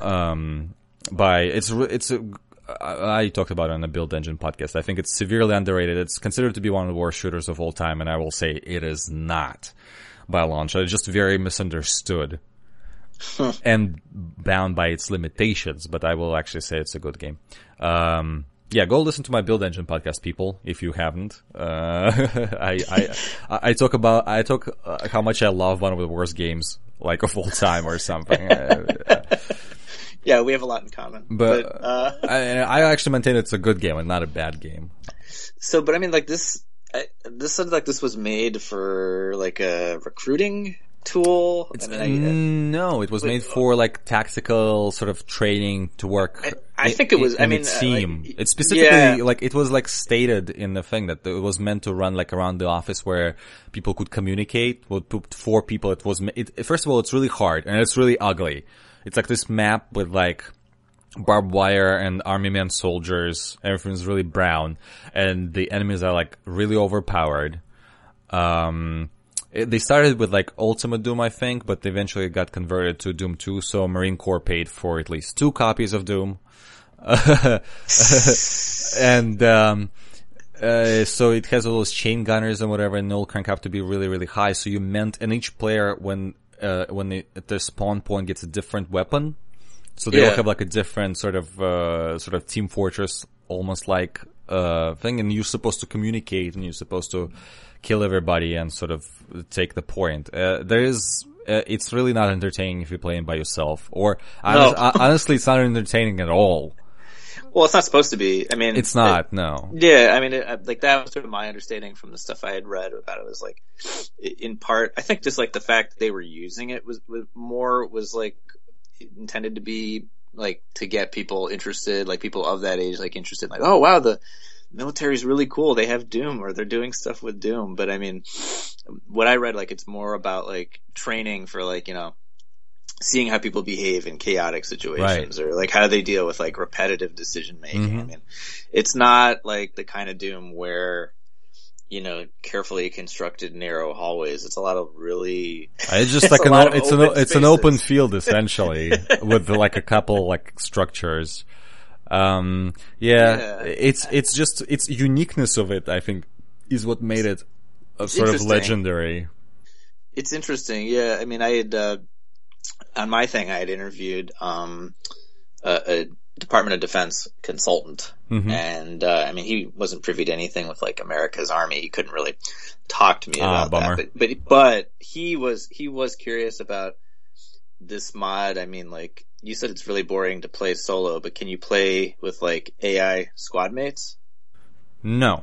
Um, by it's it's a, I I talked about it on the Build Engine podcast. I think it's severely underrated. It's considered to be one of the worst shooters of all time, and I will say it is not by launch. It's just very misunderstood. *laughs* and bound by its limitations. But I will actually say it's a good game. Um, yeah, go listen to my Build Engine podcast, people, if you haven't. Uh, *laughs* I, I, I talk about, I talk uh, how much I love one of the worst games, like of all time or something. *laughs* Uh, yeah, we have a lot in common. But, but uh, *laughs* I, I actually maintain it's a good game and not a bad game. So, but I mean, like this, I, this sounds like this was made for like a recruiting tool. It's, I mean, I, no, it was made for like tactical sort of training to work. I, think it was. In, I mean, its team. Like, it specifically yeah. like it was like stated in the thing that it was meant to run like around the office where people could communicate. Put four people. It was. It, first of all, it's really hard and it's really ugly. It's like this map with like barbed wire and army man soldiers. Everything's really brown, and the enemies are like really overpowered. Um, it, they started with like Ultimate Doom, I think, but eventually got converted to Doom 2. So Marine Corps paid for at least two copies of Doom, *laughs* and um, uh, so it has all those chain gunners and whatever, and all crank up to be really, really high. So you meant, and each player when uh, when they, at their spawn point gets a different weapon. So they yeah. all have like a different sort of uh, sort of team fortress, almost like uh, thing, and you're supposed to communicate, and you're supposed to kill everybody and sort of take the point. Uh, there is. Uh, it's really not entertaining if you're playing by yourself, or no. honest, *laughs* honestly, it's not entertaining at all. Well, it's not supposed to be. I mean, it's not. It, no. Yeah, I mean, it, uh, like that was sort of my understanding from the stuff I had read about it. Was like, in part, I think just like the fact that they were using it was, was more was like intended to be like to get people interested, like people of that age, like interested, like, oh wow, the military's really cool. They have Doom or they're doing stuff with Doom. But I mean, what I read, like, it's more about like training for like, you know, seeing how people behave in chaotic situations right. or like how they deal with like repetitive decision making. Mm-hmm. I mean, it's not like the kind of Doom where you know, carefully constructed narrow hallways. It's a lot of really. It's just *laughs* like an it's an it's an open field essentially *laughs* with like a couple like structures. Um, yeah, yeah, it's it's just its uniqueness of it. I think is what made it a sort of legendary. It's interesting. Yeah, I mean, I had uh, on my thing, I had interviewed um, a, a Department of Defense consultant, mm-hmm. and uh, I mean, he wasn't privy to anything with like America's Army. He couldn't really talk to me ah, about that. But, but but he was he was curious about this mod. I mean, like you said, it's really boring to play solo, but can you play with like AI squad mates? No,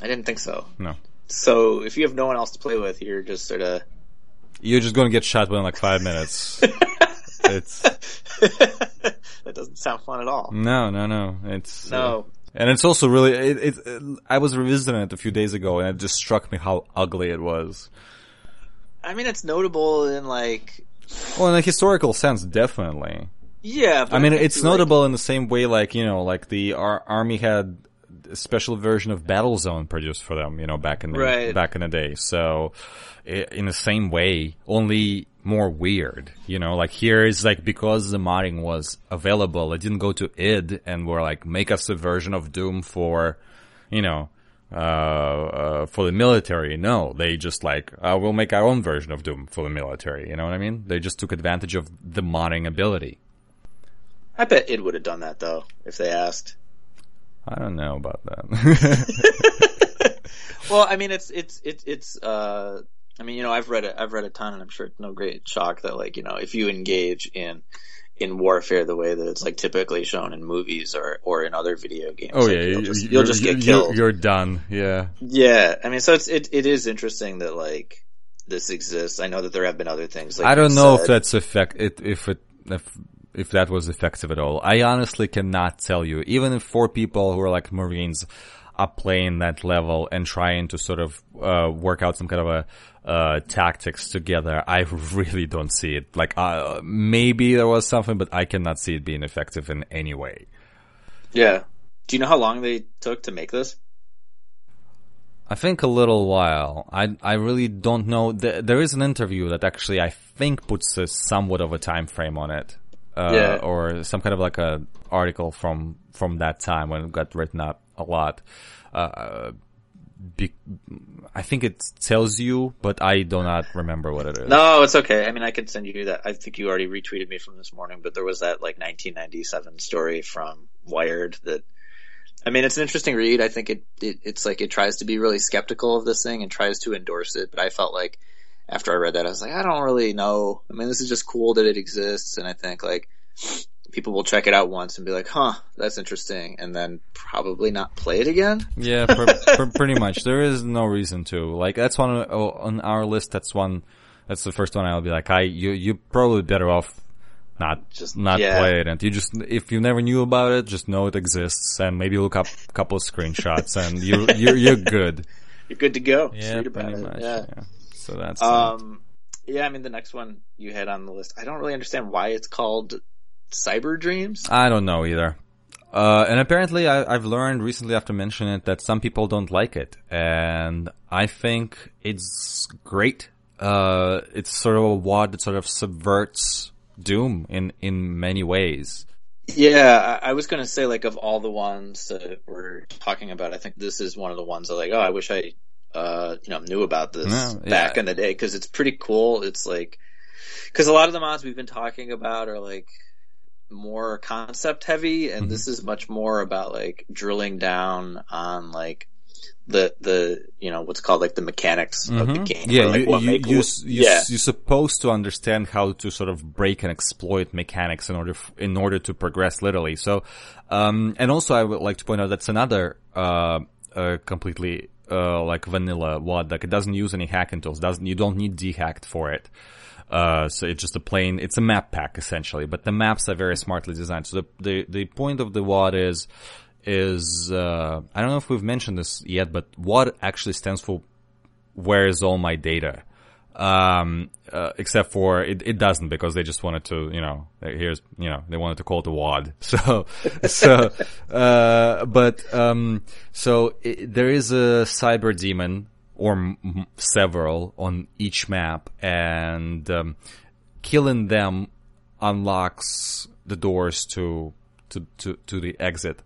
I didn't think so. No. So if you have no one else to play with, you're just sort of you're just going to get shot within like five minutes. *laughs* it's that doesn't sound fun at all. No, no, no. It's no. Uh, and it's also really, it, it, it, I was revisiting it a few days ago and it just struck me how ugly it was. I mean, it's notable in like, well, in a historical sense, definitely. Yeah. I mean, it's notable like, in the same way, like, you know, like the ar- army had a special version of Battlezone produced for them, you know, back in the, right. back in the day. So, in the same way, only more weird. You know, like here is like because the modding was available, it didn't go to id and were like make us a version of Doom for, you know, uh, uh, for the military. No, they just like uh, we'll make our own version of Doom for the military. You know what I mean? They just took advantage of the modding ability. I bet id would have done that though if they asked. I don't know about that. *laughs* well, I mean, it's it's it's it's uh I mean, you know, I've read it. I've read a ton, and I'm sure it's no great shock that, like, you know, if you engage in in warfare the way that it's like typically shown in movies or or in other video games. Oh like, yeah, you'll just, you'll just get killed. You're, you're, done. Yeah. Yeah, I mean, so it's it it is interesting that like this exists. I know that there have been other things. Like I don't know said. if that's effect it, if it if if that was effective at all. I honestly cannot tell you. Even if four people who are like Marines are playing that level and trying to sort of uh, work out some kind of a uh, tactics together, I *laughs* really don't see it. Like, uh, maybe there was something, but I cannot see it being effective in any way. Yeah. Do you know how long they took to make this? I think a little while. I I really don't know. There is an interview that actually I think puts a somewhat of a time frame on it, uh, yeah. or some kind of like a article from from that time when it got written up a lot. Uh, be, I think it tells you, but I do not remember what it is. No, it's okay. I mean, I could send you that. I think you already retweeted me from this morning, but there was that like 1997 story from Wired that. I mean, it's an interesting read. I think it, it it's like it tries to be really skeptical of this thing and tries to endorse it, but I felt like after I read that, I was like, I don't really know. I mean, this is just cool that it exists, and I think like people will check it out once and be like, huh, that's interesting, and then probably not play it again. Yeah, *laughs* pr- pr- pretty much. There is no reason to. Like, that's one oh, on our list. That's one. That's the first one I'll be like, I you you probably better off not just not yeah. play it, and you just if you never knew about it, just know it exists, and maybe look up a couple of screenshots, and you you're you're good. *laughs* You're good to go. Yeah, pretty much. Yeah. yeah. So that's um. Yeah, I mean the next one you had on the list. I don't really understand why it's called Cyber Dreams? I don't know either. Uh, and apparently I, have learned recently after mentioning it that some people don't like it. And I think it's great. Uh, it's sort of a wad that sort of subverts Doom in, in many ways. Yeah, I was going to say, like, of all the ones that we're talking about, I think this is one of the ones that, like, oh, I wish I, uh, you know, knew about this no, back yeah. in the day because it's pretty cool. It's like, because a lot of the mods we've been talking about are like more concept heavy and mm-hmm. this is much more about like drilling down on like the the you know what's called like the mechanics mm-hmm. of the mm-hmm. game. Yeah, like you, you, you, you, yeah. you're supposed to understand how to sort of break and exploit mechanics in order f- in order to progress literally. So, um, and also I would like to point out that's another uh, uh completely uh, like vanilla WAD. Like it doesn't use any hacking tools. Doesn't you don't need dehacked for it. Uh, so it's just a plain, it's a map pack essentially, but the maps are very smartly designed. So the, the, the point of the WAD is, is, uh, I don't know if we've mentioned this yet, but WAD actually stands for where is all my data? Um, uh, except for it, it doesn't because they just wanted to, you know, here's, you know, they wanted to call it a wad. *laughs* So, so, uh, but, um, so it, there is a cyber demon or m- several on each map, and um, killing them unlocks the doors to, to to to the exit.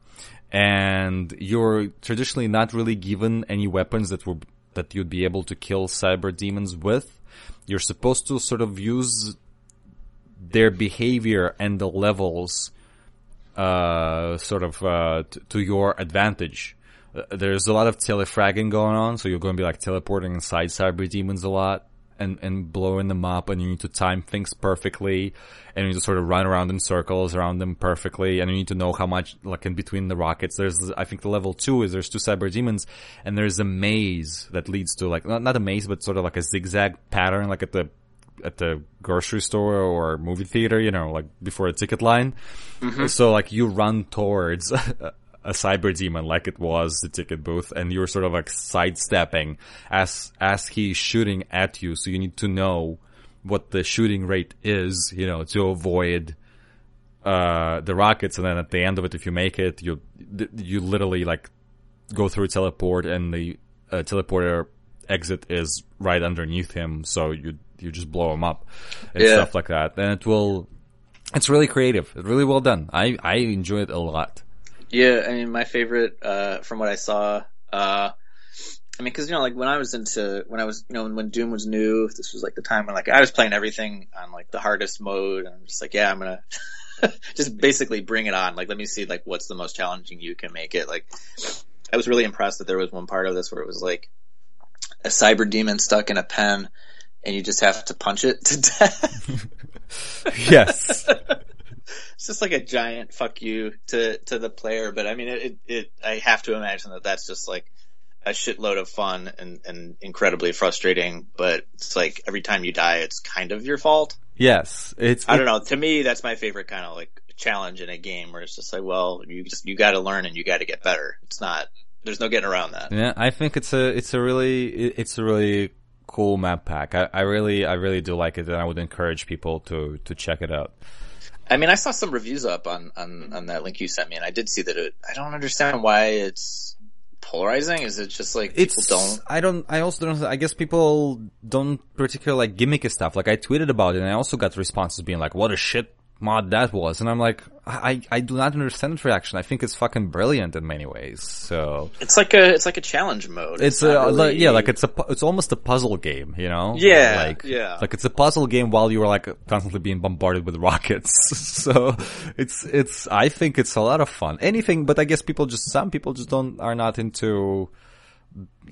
And you're traditionally not really given any weapons that were that you'd be able to kill cyber demons with. You're supposed to sort of use their behavior and the levels uh, sort of uh, t- to your advantage. Uh, there's a lot of telefragging going on, so you're going to be like teleporting inside cyber demons a lot and, and blowing them up and you need to time things perfectly and you need to sort of run around in circles around them perfectly and you need to know how much like in between the rockets there's I think the level two is there's two cyber demons and there's a maze that leads to like not, not a maze but sort of like a zigzag pattern like at the at the grocery store or movie theater, you know, like before a ticket line. Mm-hmm. So like you run towards *laughs* a cyber demon like it was the ticket booth and you're sort of like sidestepping as as he's shooting at you. So you need to know what the shooting rate is you know to avoid uh, the rockets. And then at the end of it if you make it you you literally like go through teleport and the uh, teleporter exit is right underneath him. So you you just blow him up and yeah. stuff like that. And it will it's really creative. It's really well done. I i enjoy it a lot yeah, I mean, my favorite, uh, from what I saw, uh, I mean, cause, you know, like when I was into, when I was, you know, when Doom was new, this was like the time when like I was playing everything on like the hardest mode and I'm just like, yeah, I'm gonna *laughs* just basically bring it on. Like, let me see like what's the most challenging you can make it. Like, I was really impressed that there was one part of this where it was like a cyber demon stuck in a pen and you just have to punch it to death. *laughs* yes. *laughs* it's just like a giant fuck you to to the player. But I mean, it, it, it I have to imagine that that's just like a shitload of fun and and incredibly frustrating. But it's like every time you die, it's kind of your fault. Yes, it's. I don't know. To me, that's my favorite kind of like challenge in a game where it's just like, well, you just you got to learn and you got to get better. It's not. There's no getting around that. Yeah, I think it's a it's a really it's a really cool map pack. I, I really I really do like it, and I would encourage people to to check it out. I mean, I saw some reviews up on, on, mm-hmm. on that link you sent me, and I did see that it. I don't understand why it's polarizing. Is it just like it's, people don't? I don't. I also don't. I guess people don't particularly like gimmicky stuff. Like I tweeted about it, and I also got responses being like, "What a shit mod that was, and I'm like, I I do not understand its reaction. I think it's fucking brilliant in many ways. So It's like a it's like a challenge mode. it's not a really- like, yeah, like it's a it's almost a puzzle game, you know? Yeah, like yeah. like it's a puzzle game while you are like constantly being bombarded with rockets. *laughs* so it's it's I think it's a lot of fun. Anything, but I guess people just some people just don't are not into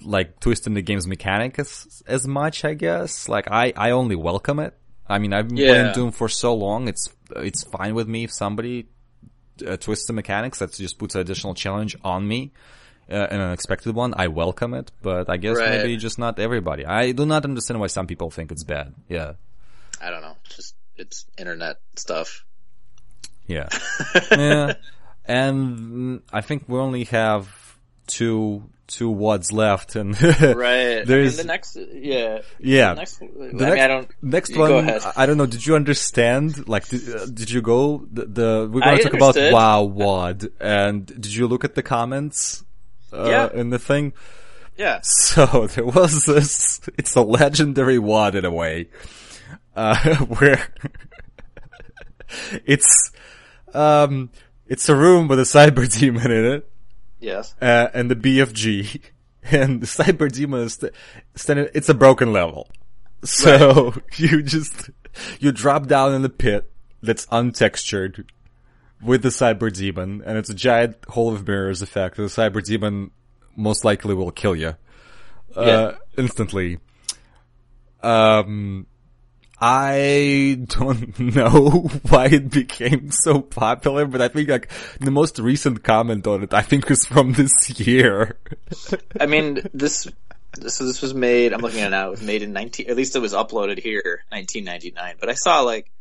like twisting the game's mechanic as as much. I guess like I I only welcome it. I mean I've been Yeah. playing Doom for so long. It's it's fine with me if somebody uh, twists the mechanics. That just puts an additional challenge on me. Uh, an unexpected one, I welcome it, but I guess Right. maybe just not everybody. I do not understand why some people think it's bad. Yeah, I don't know. Just it's internet stuff. yeah, *laughs* yeah. And I think we only have two two wads left, and *laughs* Right. There's- the next yeah. Yeah. The next I The mean I don't next one, I don't know. Did you understand? Like, did, uh, did you go the, the we're going to talk about. WoW WAD, and did you look at the comments? Uh, Yeah. In the thing, Yeah. so *laughs* there was this. It's a legendary WAD in a way, uh, *laughs* where it's um, it's a room with a cyber demon in it Yes. uh, and the BFG, *laughs* and the Cyber Demon is st- standing. It's a broken level, so *laughs* you just you drop down in the pit that's untextured with the Cyber Demon, and it's a giant hole of mirrors effect. The Cyber Demon most likely will kill you uh, Yeah. instantly. Um. I don't *laughs* know *laughs* why it became so popular, but I think like the most recent comment on it, I think was from this year. I mean this this this was made I'm looking at it now, it was made in nineteen at least it was uploaded here, nineteen ninety nine. But I saw like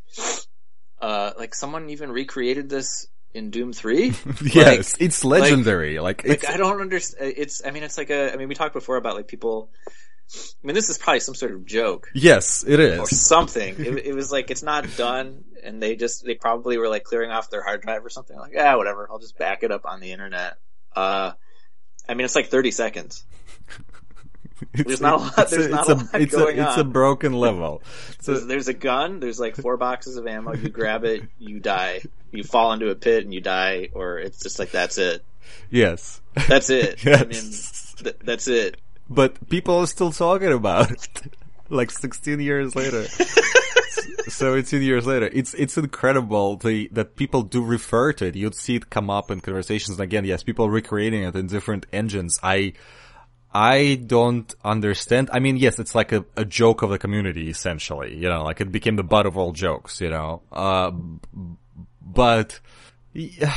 uh like someone even recreated this in Doom three. *laughs* yes, it's legendary. Like, Like it's, I don't understand. It's. I mean, it's like a. I mean, we talked before about like people. I mean, this is probably some sort of joke yes, it is. or something. it, *laughs* it was like it's not done, and they just they probably were like clearing off their hard drive or something. Like, yeah, whatever. I'll just back it up on the internet. Uh, I mean, it's like thirty seconds. *laughs* There's not a lot- there's not a lot it's going a, it's a broken level. So, *laughs* There's, there's a gun. There's like four boxes of ammo. You grab it, you die. You fall into a pit and you die, or it's just like that's it. yes. That's it. I mean, th- that's it. But people are still talking about it. *laughs* like 16 years later. *laughs* 17 years later. It's, it's incredible the, that people do refer to it. You'd see it come up in conversations. And again, yes, people recreating it in different engines. I, I don't understand. I mean, yes, it's like a, a joke of the community, essentially. You know, like it became the butt of all jokes, you know. Uh, but, *sighs* yeah,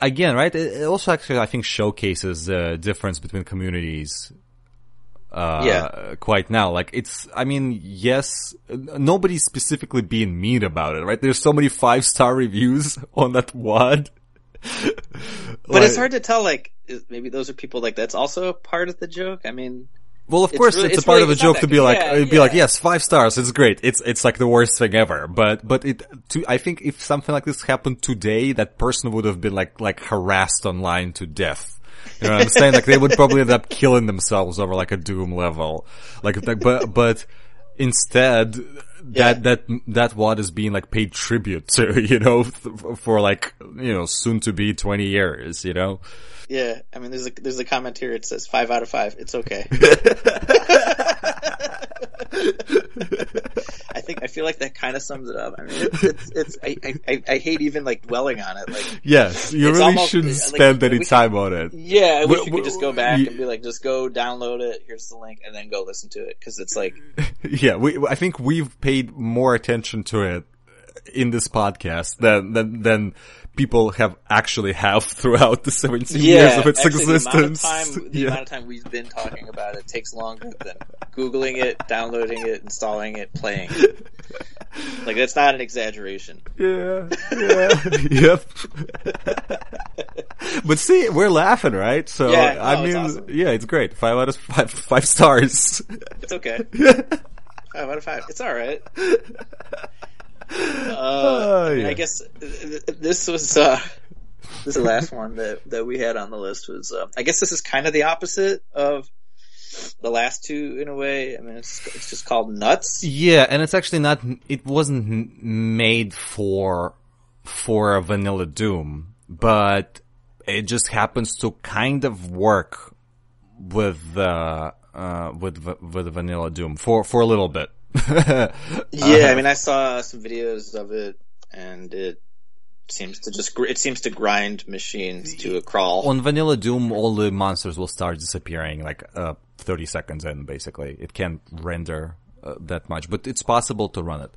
again, right? It it also actually, I think, showcases the difference between communities uh, Yeah. quite now. Like it's, I mean, yes, nobody's specifically being mean about it, right? There's so many five star reviews *laughs* on that WAD. But it's hard to tell. Like, maybe those are people like that's also part of the joke. I mean, Well, of it's course, really- it's, it's a part really- of a joke to be like, Yeah, be like, yes, five stars, it's great. It's, it's like the worst thing ever. But, but it, to, I think if something like this happened today, that person would have been like, like harassed online to death. You know what I'm saying? Like they would probably end up killing themselves over like a Doom level. Like, but, but instead, that, that, that what is being like paid tribute to, *laughs* you know, for like, you know, soon to be 20 years, you know? yeah. I mean, there's a there's a comment here. It says five out of five. It's okay. *laughs* *laughs* I think I feel like that kind of sums it up. I mean, it's, it's, it's I, I- I hate even like dwelling on it. Like, Yes, you really almost- shouldn't like, spend any time on it. yeah, I wish we could just go back you- and be like, just go download it. Here's the link, and then go listen to it because it's like, *laughs* Yeah, we, I think we've paid more attention to it in this podcast than, than, than people have actually have *laughs* throughout the 17 yeah, years of its actually, existence. The amount of time, the yeah. *laughs* amount of time we've been talking about it takes longer than googling it, downloading it, installing it, playing. it. Like that's not an exaggeration. yeah, yeah, *laughs* yep. but see, we're laughing, right? So, Yeah, no, I it's mean, awesome. yeah, it's great. Five out of five, five stars. It's okay. five out of five. It's all right. Uh, Oh, I, yeah. I guess th- th- this was uh, this is the last one that that we had on the list was. Uh, I guess this is kind of the opposite of the last two in a way. I mean, it's it's just called nuts. Yeah, and it's actually not. It wasn't made for for a vanilla Doom, but it just happens to kind of work with uh, uh, with with vanilla Doom for for a little bit. *laughs* yeah, I mean, I saw some videos of it, and it seems to just it seems to grind machines to a crawl. On vanilla Doom, all the monsters will start disappearing like uh, 30 seconds in. Basically, it can't render uh, that much, but it's possible to run it.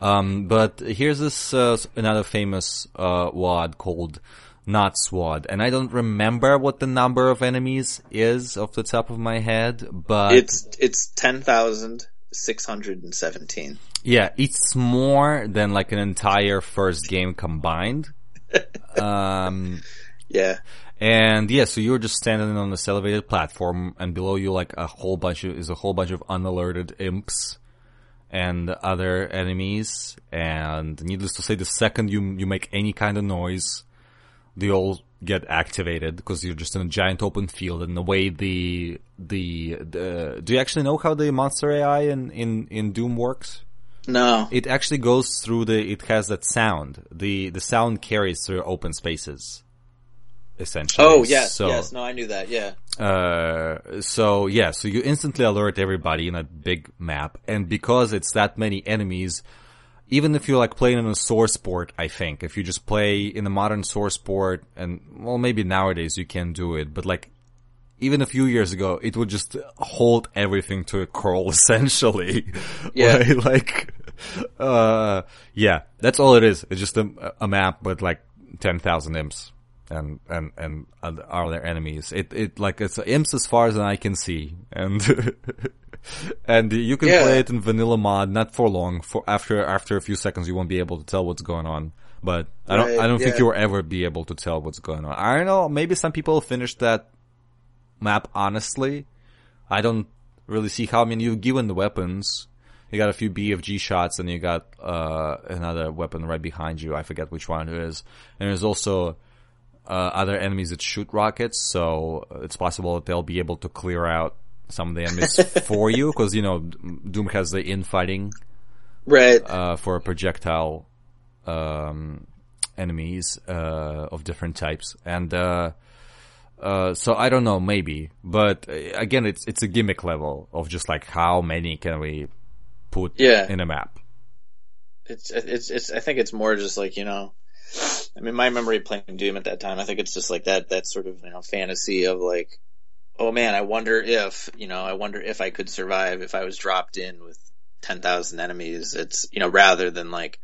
Um, but here's this uh, another famous uh, WAD called nuts WAD, and I don't remember what the number of enemies is off the top of my head, but it's it's ten thousand six hundred and seventeen. Yeah, it's more than like an entire first game combined. *laughs* um, yeah. And yeah, so you're just standing on this elevated platform, and below you, like a whole bunch of is a whole bunch of unalerted imps and other enemies. And needless to say, the second you you make any kind of noise, they all get activated because you're just in a giant open field. And the way the the, the do you actually know how the monster AI in in in Doom works? No. It actually goes through the. It has that sound. the The sound carries through open spaces essentially. Oh yes, so, yes. No, I knew that. Yeah. Uh, so yeah, so you instantly alert everybody in a big map, and because it's that many enemies, even if you're like playing in a source port, I think if you just play in a modern source port, and well, maybe nowadays you can do it, but like even a few years ago, it would just hold everything to a crawl *laughs* essentially. Yeah. *laughs* like, uh, yeah, that's all it is. It's just a, a map with like 10,000 imps and and and are their enemies. It it like it's imps as far as I can see, and *laughs* and you can yeah. play it in vanilla mod, not for long. For after after a few seconds, you won't be able to tell what's going on. But I don't right, I don't yeah. think you'll ever be able to tell what's going on. I don't know. Maybe some people finished that map honestly. I don't really see how. I mean, you've given the weapons. You got a few BFG shots, and you got uh, another weapon right behind you. I forget which one it is. And there's also uh, other enemies that shoot rockets, so it's possible that they'll be able to clear out some of the enemies *laughs* for you, because you know Doom has the infighting, right? Uh, for projectile um, enemies uh, of different types, and uh, uh, so I don't know, maybe, but uh, again, it's it's a gimmick level of just like how many can we put yeah. in a map. It's it's it's. I think it's more just like you know I mean, my memory of playing Doom at that time, I think it's just like that, that sort of, you know, fantasy of like, oh man, I wonder if, you know, I wonder if I could survive if I was dropped in with 10,000 enemies. It's, you know, rather than like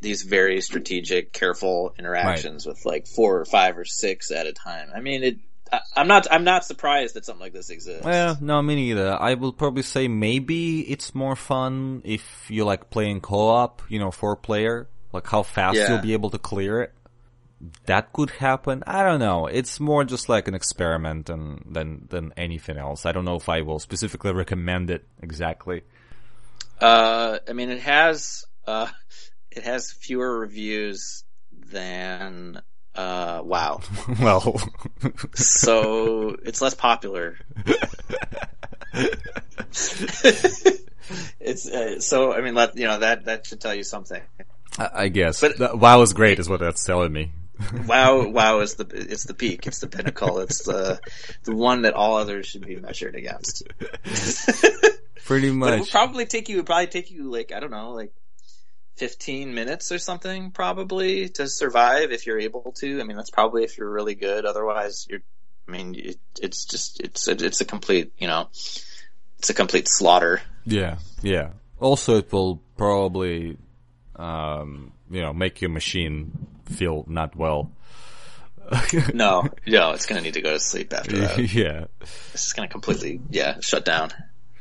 these very strategic, careful interactions right. with like four or five or six at a time. I mean, it, I'm not, I'm not surprised that something like this exists. Well, no, me neither. I will probably say maybe it's more fun if you like playing co-op, you know, four player like how fast yeah. you'll be able to clear it. That could happen. I don't know. It's more just like an experiment than than than anything else. I don't know if I will specifically recommend it exactly. Uh, I mean, it has uh, it has fewer reviews than uh, WoW. *laughs* well, so it's less popular. *laughs* *laughs* it's uh, so. I mean, let you know that that should tell you something. I, guess. But WoW is great, is what that's telling me. *laughs* WoW, WoW is the it's the peak. It's the pinnacle. It's the the one that all others should be measured against. *laughs* Pretty much. It would probably take you. It would probably take you like I don't know, like fifteen minutes or something, probably to survive if you're able to. I mean, that's probably if you're really good. Otherwise, you're. I mean, it, it's just it's a, it's a complete you know, it's a complete slaughter. Yeah, yeah. Also, it will probably um, you know, make your machine feel not well. *laughs* no, no, it's gonna need to go to sleep after that. *laughs* yeah, it's just gonna completely, yeah, shut down.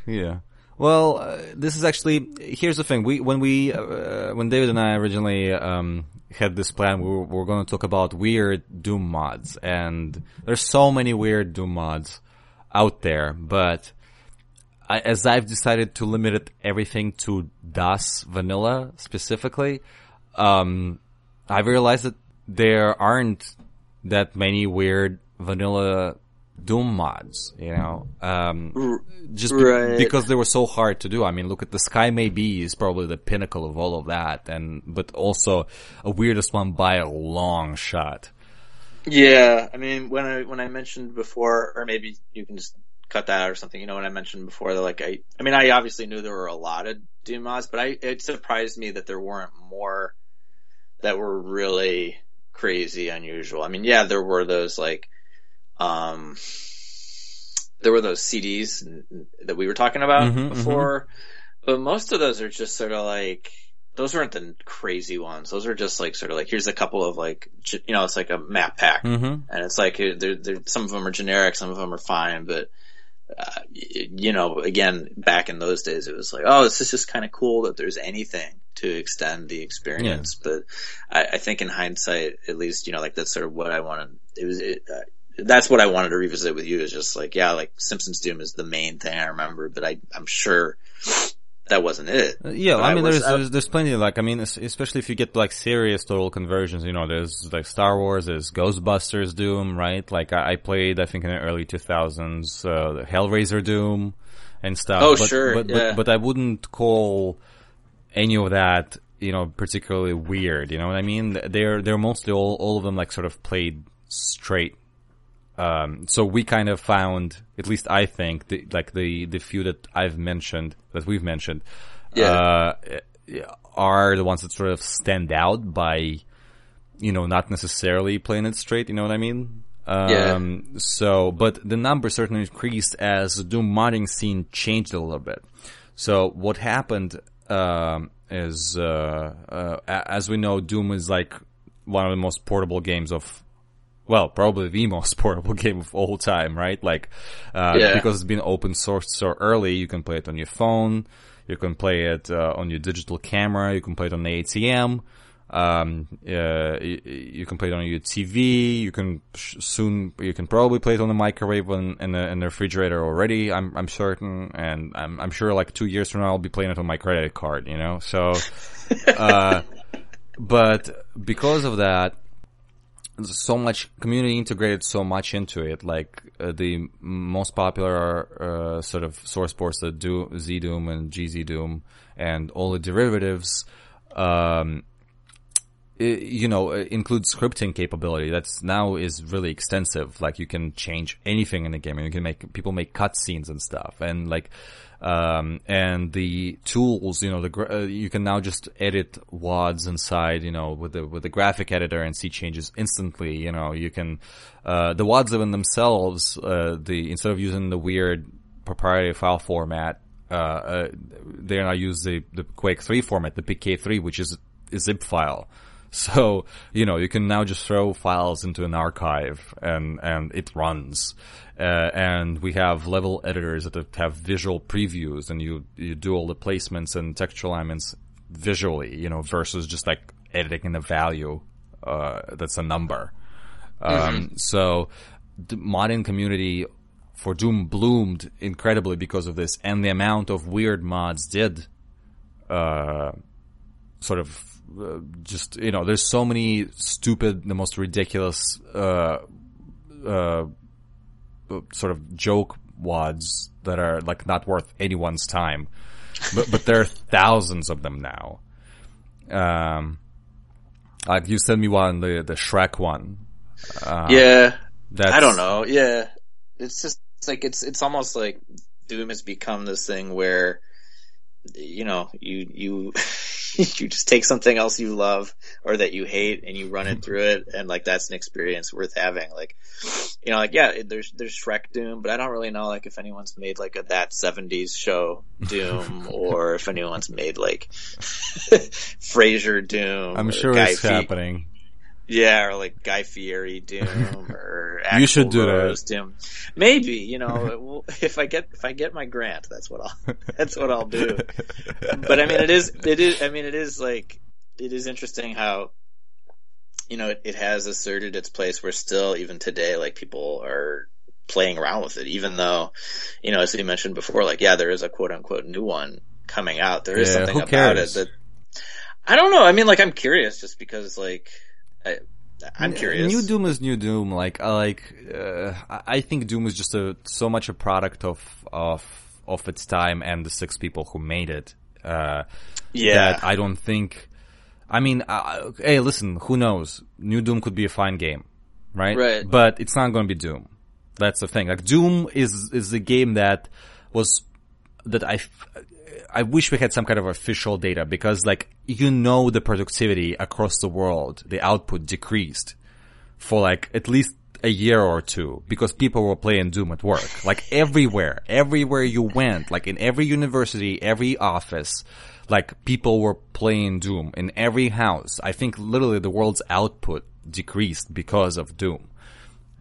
Yeah. Well, uh, this is actually here's the thing. We when we uh, when David and I originally um, had this plan, we were, we were going to talk about weird Doom mods, and there's so many weird Doom mods out there, but I, as I've decided to limit it, everything to DOS vanilla specifically, um, I've realized that there aren't that many weird vanilla Doom mods, you know, um, just be- right. because they were so hard to do. I mean, look at the Sky May Be is probably the pinnacle of all of that, and but also a weirdest one by a long shot. Yeah, I mean when I when I mentioned before, or maybe you can just cut that out or something. You know when I mentioned before that like I I mean I obviously knew there were a lot of Doom mods, but I it surprised me that there weren't more that were really crazy unusual. I mean yeah there were those like um there were those CDs that we were talking about Mhm, before, but most of those are just sort of like those weren't the crazy ones. Those are just like sort of like here's a couple of like you know it's like a map pack, Mm-hmm. and it's like uh, they're, they're, some of them are generic, some of them are fine, but uh, you know, again, back in those days, it was like, oh, this is just kind of cool that there's anything to extend the experience. But I, I think in hindsight, at least, you know, like that's sort of what I wanted. It was, it, uh, that's what I wanted to revisit with you is just like, yeah, like Simpsons Doom is the main thing I remember, but I, I'm sure that wasn't it. Uh, Yeah, I I mean, was- there's, I- there's there's plenty. Like, I mean, especially if you get like serious total conversions. You know, there's like Star Wars, there's Ghostbusters Doom, right? Like, I, I played, I think, in the early 2000s, uh, the Hellraiser Doom and stuff. Oh, but, sure, but, yeah. but but I wouldn't call any of that, you know, particularly weird. You know what I mean? They're they're mostly all all of them like sort of played straight. Um, so we kind of found, at least I think, the, like the the few that I've mentioned, that we've mentioned, Yeah. uh, are the ones that sort of stand out by, you know, not necessarily playing it straight. You know what I mean? Um, So, but the number certainly increased as the Doom modding scene changed a little bit. So what happened um, is, uh, uh, as we know, Doom is like one of the most portable games of well, probably the most *laughs* portable game of all time, right? Like, uh, Yeah. because it's been open sourced so early, you can play it on your phone, you can play it uh, on your digital camera, you can play it on the ATM, um, uh, you, you can play it on your TV, you can sh- soon, you can probably play it on the microwave and in the, in the refrigerator already, I'm, I'm certain, and I'm, I'm sure like two years from now I'll be playing it on my credit card, you know, so, *laughs* uh, but because of that, so much community integrated so much into it. Like uh, the most popular uh, sort of source ports that do Z Doom and GZ Doom and all the derivatives, um, i you know, uh, include scripting capability. That's now is really extensive. Like you can change anything in the game, and you can make people make cutscenes and stuff, and like. Um, and the tools, you know, the uh, you can now just edit WADs inside, you know, with the with the graphic editor and see changes instantly. You know, you can uh, the WADs in themselves, uh, the instead of using the weird proprietary file format, uh, uh, they now use the the Quake three format, the PK3, which is a zip file. *laughs* So, you know, you can now just throw files into an archive and, and it runs. Uh, and we have level editors that have visual previews and you, you do all the placements and textual alignments visually, you know, versus just like editing in a value, uh, that's a number. Um, so the modding community for Doom bloomed incredibly because of this and the amount of weird mods did, uh, sort of uh, just you know there's so many stupid the most ridiculous uh uh sort of joke wads that are like not worth anyone's time but but there are thousands of them now um like you sent me one the the shrek one uh, yeah. that's, I don't know. Yeah. It's just it's like it's it's almost like Doom has become this thing where you know, you you *laughs* *laughs* you just take something else you love or that you hate and you run it through it and like that's an experience worth having. Like you know, like yeah, there's there's Shrek Doom, but I don't really know like if anyone's made like a that 70s show Doom *laughs* or if anyone's made like *laughs* Frasier Doom. i'm sure it's happening yeah, or like Guy Fieri Doom, *laughs* or You should do that. Doom. Maybe you know, *laughs* if I get if I get my grant, that's what I'll *laughs* that's what I'll do. But I mean, it is it is I mean, it is like it is interesting how you know it, it has asserted its place where still even today like people are playing around with it, even though you know as we mentioned before, like yeah, there is a quote unquote new one coming out. There is Yeah, something about it that I don't know. I mean, like I'm curious just because like. I, I'm curious. New Doom is New Doom. Like, uh, like uh, I think Doom is just a so much a product of of of its time and the six people who made it. Uh, Yeah. That I don't think. I mean, uh, hey, listen. Who knows? New Doom could be a fine game, right? Right. But it's not going to be Doom. That's the thing. Like Doom is is a game that was that I, I wish we had some kind of official data because like you know the productivity across the world, the output decreased for like at least a year or two because people were playing Doom at work. *laughs* Like everywhere, everywhere you went, like in every university, every office, like people were playing Doom in every house. I think literally the world's output decreased because of Doom.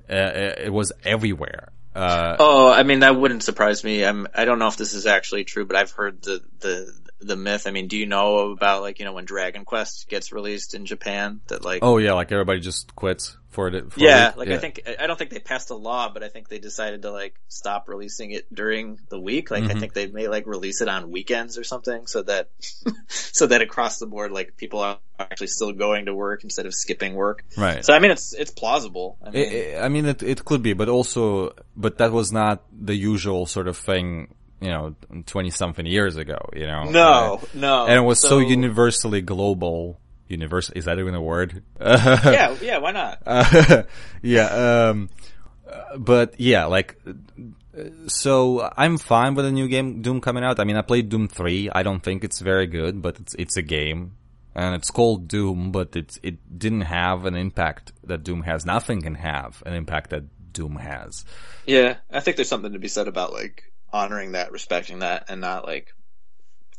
Uh, it was everywhere. Uh, Oh, I mean that wouldn't surprise me. I'm I don't know if this is actually true, but I've heard the the the myth. I mean, do you know about like you know when Dragon Quest gets released in Japan that like oh yeah, like everybody just quits for it. For yeah, like I think I don't think they passed a law, but I think they decided to like stop releasing it during the week. Like Mm-hmm. I think they may like release it on weekends or something, so that *laughs* so that across the board, like people are actually still going to work instead of skipping work. Right. So I mean, it's it's plausible. I mean, I I mean, it, it could be, but also, but that was not the usual sort of thing, you know, 20 something years ago, you know? no, no, and it was so, universally global. Universal, is that even a word? *laughs* Yeah, yeah. Why not? *laughs* Uh, yeah, um, uh, but yeah, like, so I'm fine with a new game, Doom coming out. I mean, I played Doom 3. I don't think it's very good, but it's, it's a game. And it's called Doom, but it's, it didn't have an impact that Doom has. Nothing can have an impact that Doom has. Yeah, I think there's something to be said about like honoring that, respecting that, and not like.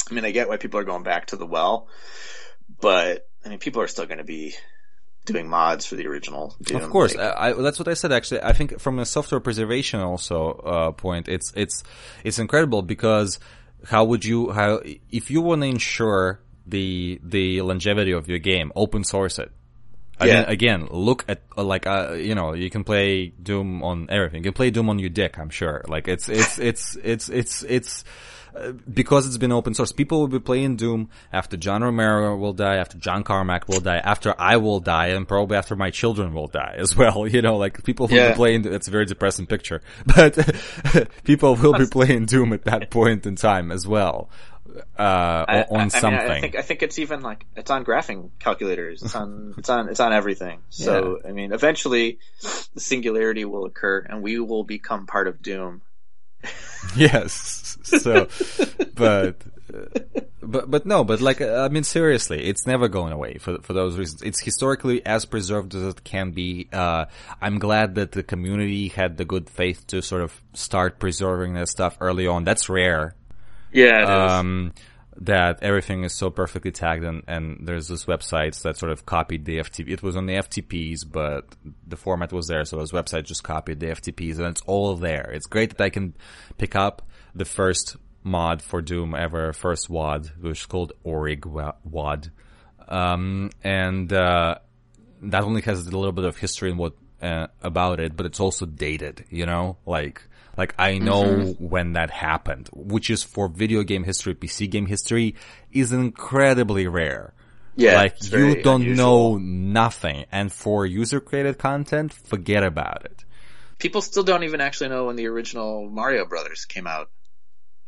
I mean, I get why people are going back to the well, but I mean, people are still going to be doing mods for the original. Doom. Of course, Like, I, I, that's what I said. Actually, I think from a software preservation also uh, point, it's it's it's incredible because how would you how if you want to ensure the the longevity of your game, open source it. I Yeah. mean, again, look at uh, like uh, you know you can play Doom on everything. You can play Doom on your dick. I'm sure. Like it's it's it's it's it's it's. uh, Because it's been open source, people will be playing Doom after John Romero will die, after John Carmack will die, after I will die, and probably after my children will die as well. *laughs* You know, like people will Yeah. be playing. It's a very depressing picture, *laughs* but *laughs* people will be playing Doom at that point in time as well. Uh, I- on I- I something. mean, I think I think it's even like it's on graphing calculators. It's on *laughs* it's on it's on everything. So I mean, eventually, the singularity will occur, and we will become part of Doom. *laughs* Yes. So, but, uh, but, but no, but like, uh, I mean, seriously, it's never going away for, for those reasons. It's historically as preserved as it can be. Uh, I'm glad that the community had the good faith to sort of start preserving that stuff early on. That's rare. Yeah. Um, that everything is so perfectly tagged and, and there's this websites that sort of copied the FTP. It was on the FTPs, but the format was there. So those websites just copied the FTPs and it's all there. It's great that I can pick up the first mod for Doom ever, first WAD, which is called Orig WAD. Um, and, uh, that only has a little bit of history and what, uh, about it, but it's also dated, you know, like, like I know mm-hmm. when that happened, which is for video game history, PC game history is incredibly rare. yeah, like you don't unusual. know nothing. And for user created content, forget about it. people still don't even actually know when the original Mario Brothers came out.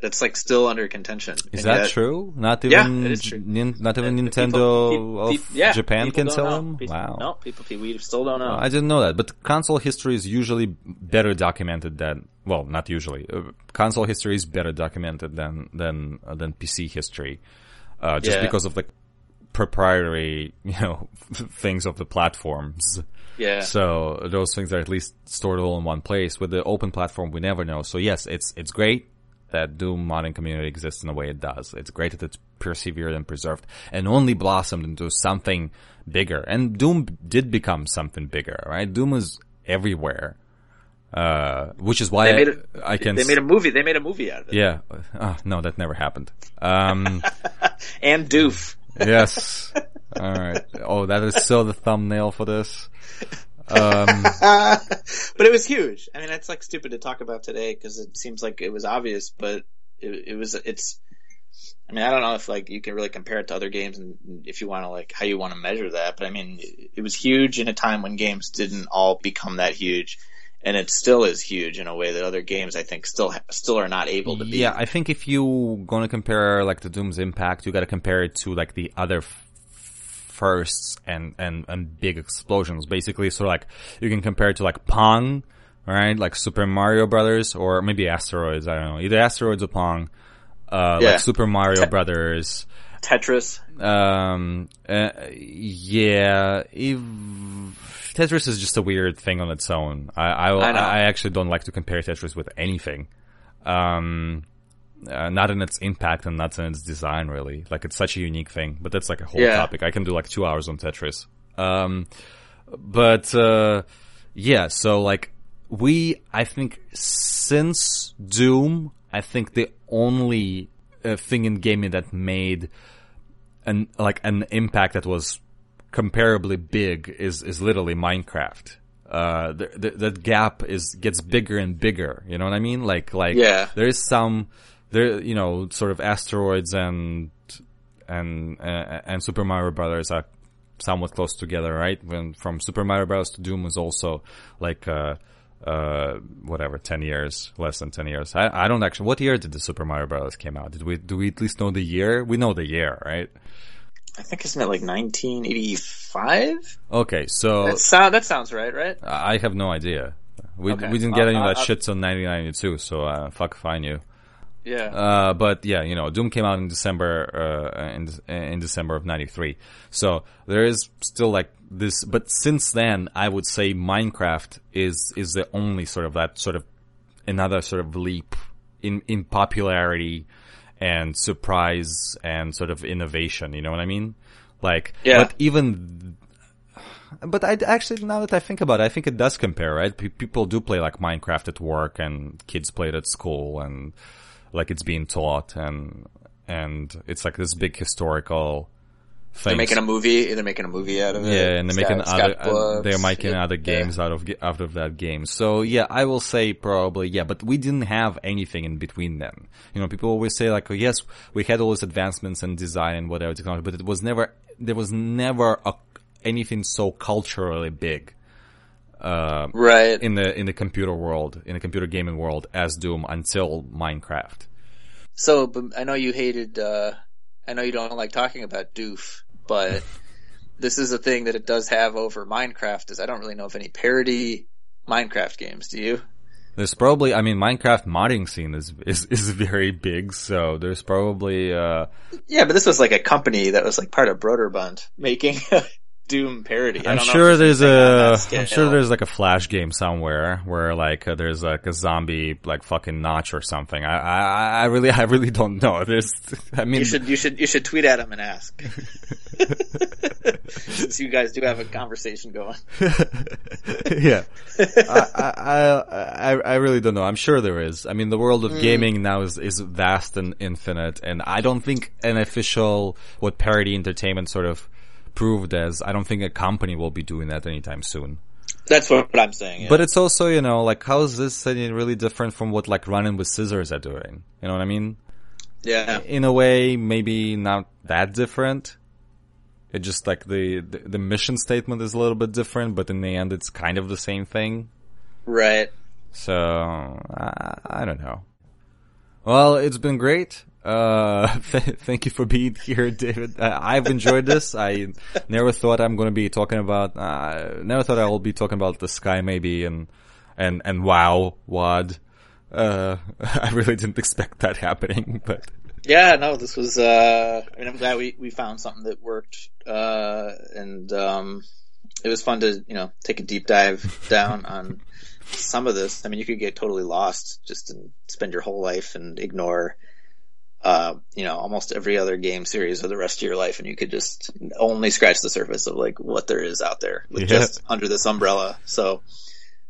It's like still under contention. Is And that true? Not Yeah, even, is true. nin- not even Uh, Nintendo people- of pe- pe- yeah, Japan can sell them? Wow. No, people, we still don't know. I didn't know that, but console history is usually better documented than well, not usually. Uh, console history is better documented than than uh, than PC history, uh, just Yeah. because of the proprietary, you know, *laughs* things of the platforms. yeah. So those things are at least stored all in one place. With the open platform, we never know. So yes, it's it's great that Doom modding community exists in the way it does. It's great that it's persevered and preserved and only blossomed into something bigger. And Doom did become something bigger, right? Doom is everywhere. Uh, which is why they I, made it. Can, They made a movie. They made a movie out of it. yeah. Oh, no, that never happened. Um, *laughs* And Doof. yes. All right. Oh, that is so the thumbnail for this. Um, *laughs* but it was huge. I mean, it's like stupid to talk about today because it seems like it was obvious, but it, it was. It's. I mean, I don't know if like you can really compare it to other games and if you want to like how you want to measure that, but I mean, it was huge in a time when games didn't all become that huge. And it still is huge in a way that other games, I think, still still are not able to be. Yeah, I think if you gonna compare like the Doom's impact, you gotta compare it to like the other f- firsts and, and, and big explosions. Basically, so like you can compare it to like Pong, right? Like Super Mario Brothers, or maybe Asteroids. I don't know, either Asteroids or Pong. Uh, Yeah. like Super Mario Te- Brothers. Tetris. Um, uh, yeah, if, Tetris is just a weird thing on its own. I, I, I. I actually don't like to compare Tetris with anything. Um, uh, not in its impact and not in its design, really. Like it's such a unique thing, but that's like a whole Yeah. topic. I can do like two hours on Tetris. Um, but uh, yeah, so like we, I think since Doom, I think the only uh, thing in gaming that made an like an impact that was comparably big is is literally Minecraft. Uh, the, the, that gap is gets bigger and bigger. You know what I mean? Like like Yeah. there is some there you know sort of asteroids and and uh, and Super Mario Brothers are somewhat close together, right? When from Super Mario Bros. to Doom was also like uh uh whatever ten years, less than ten years. I I don't actually. What year did the Super Mario Bros. came out? Did we do we at least know the year? We know the year, right? I think isn't it like 1985? Okay, so That sound that sounds right, right? I have no idea. We Okay. we didn't get any of that shit till 1992, so uh, fuck if I knew. Yeah. Uh, but yeah, you know, Doom came out in December, uh, in, in December of 93. So there is still like this, but since then, I would say Minecraft is, is the only sort of that sort of another sort of leap in, in popularity and surprise and sort of innovation. You know what I mean? Like, Yeah. but even but I actually, now that I think about it, I think it does compare, right? Pe- people do play like Minecraft at work, and kids play it at school, and like it's being taught, and and it's like this big historical thing. They're making a movie. They're making a movie out of it. yeah, and they're making other, uh, they're making Yeah. other games out of out of that game. So yeah, I will say probably yeah, but we didn't have anything in between then. You know, people always say like, oh, yes, we had all these advancements in design and whatever technology, but it was never there was never a, anything so culturally big uh, Right. in the in the computer world, in the computer gaming world, as Doom until Minecraft. So, but I know you hated. uh I know you don't like talking about Doof, but *laughs* this is a thing that it does have over Minecraft. Is I don't really know of any parody Minecraft games. Do you? There's probably, I mean, Minecraft modding scene is is, is very big, so there's probably uh, Yeah, but this was like a company that was like part of Broderbund making *laughs* Doom parody. I I'm sure there's a, scale. sure there's like a flash game somewhere where like uh, there's like a zombie like fucking notch or something. I, I, I really, I really don't know. *laughs* There's, I mean, You should you should you should tweet at him and ask. *laughs* *laughs* Since you guys do have a conversation going. yeah. I, I, I, I really don't know. I'm sure there is. I mean, the world of gaming now is, is vast and infinite, and I don't think an official, what Parody Entertainment sort of proved as, I don't think a company will be doing that anytime soon. That's what I'm saying. Yeah. But it's also, you know, like, how is this any really different from what, like, running with scissors are doing? You know what I mean? yeah, In a way, maybe not that different. It just like the, the the mission statement is a little bit different, but in the end, it's kind of the same thing. right. So I, I don't know. Well, it's been great. Uh, *laughs* th- thank you for being here, David. Uh, I've enjoyed this. I never thought I'm going to be talking about. Uh, never thought I will be talking about the Sky May Be, and and and wow, wad. Uh, *laughs* I really didn't expect that happening, *laughs* but Yeah, no, this was. uh I mean, I'm glad we we found something that worked, uh and um it was fun to you know take a deep dive down on some of this. I mean, you could get totally lost just and spend your whole life and ignore. Uh, you know, almost every other game series for the rest of your life, and you could just only scratch the surface of like what there is out there with Yeah. just under this umbrella. So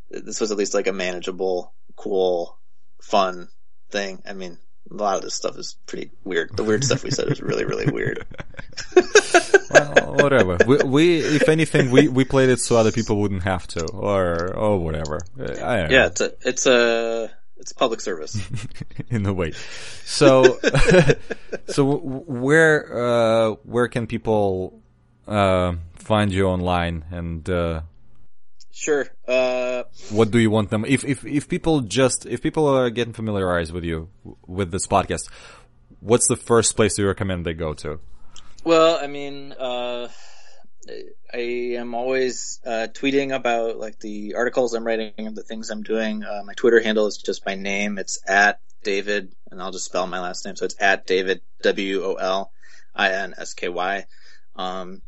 this was at least like a manageable, cool, fun thing. I mean, a lot of this stuff is pretty weird. The weird stuff we said is really, really weird. *laughs* *laughs* well, whatever. We, we, if anything, we, we played it so other people wouldn't have to, or or whatever. Uh, I don't know. Yeah, it's a, it's a, it's public service *laughs* in a way. So, *laughs* so where uh, where can people uh, find you online and? Uh, sure. Uh, what do you want them? If if if people just if people are getting familiarized with you with this podcast, what's the first place you recommend they go to? Well, I mean, uh, I am always uh, tweeting about like the articles I'm writing and the things I'm doing. Uh, my Twitter handle is just my name. It's at David, and I'll just spell my last name. So it's at David W O L I N S K Y. Um,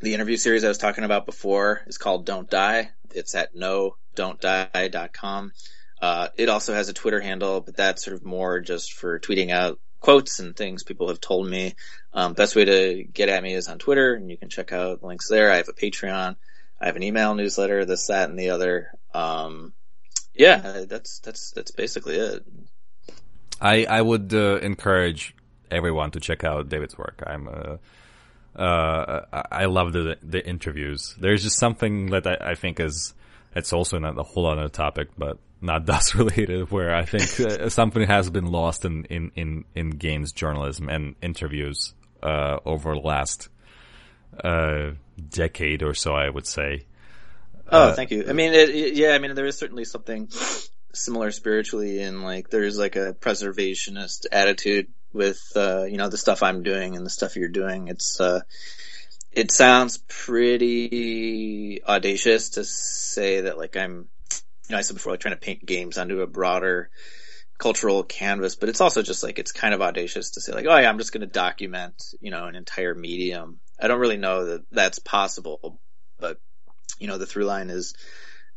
the interview series I was talking about before is called Don't Die. It's at no don't die.com. Uh, it also has a Twitter handle, but that's sort of more just for tweeting out quotes and things people have told me. Um, best way to get at me is on Twitter, and you can check out links there. I have a Patreon, I have an email newsletter, this, that, and the other. Um, yeah, that's that's that's basically it. I I would uh, encourage everyone to check out David's work. I'm uh, uh, I love the the interviews. There's just something that I, I think is it's also not a whole other topic, but not *laughs* DOS related, where I think uh, something has been lost in, in, in, in games journalism and interviews uh, over the last uh, decade or so, I would say. Oh, uh, thank you. I mean, it, it, yeah, I mean, there is certainly something similar spiritually in like there's like a preservationist attitude with uh, you know the stuff I'm doing and the stuff you're doing. It's uh, it sounds pretty audacious to say that like I'm you know, I said before, like trying to paint games onto a broader cultural canvas, but it's also just like, it's kind of audacious to say like, oh yeah, I'm just going to document, you know, an entire medium. I don't really know that that's possible, but you know, the through line is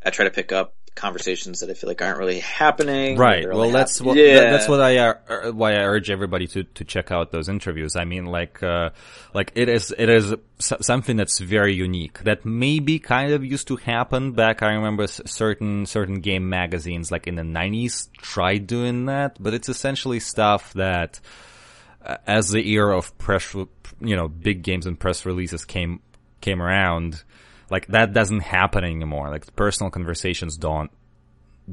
I try to pick up conversations that I feel like aren't really happening. Right. Well, that's what yeah. that's what I uh, why I urge everybody to to check out those interviews. I mean, like uh, like it is it is something that's very unique that maybe kind of used to happen back. I remember certain certain game magazines like in the '90s tried doing that, but it's essentially stuff that uh, as the era of press, you know, big games and press releases came came around like that doesn't happen anymore. Like personal conversations don't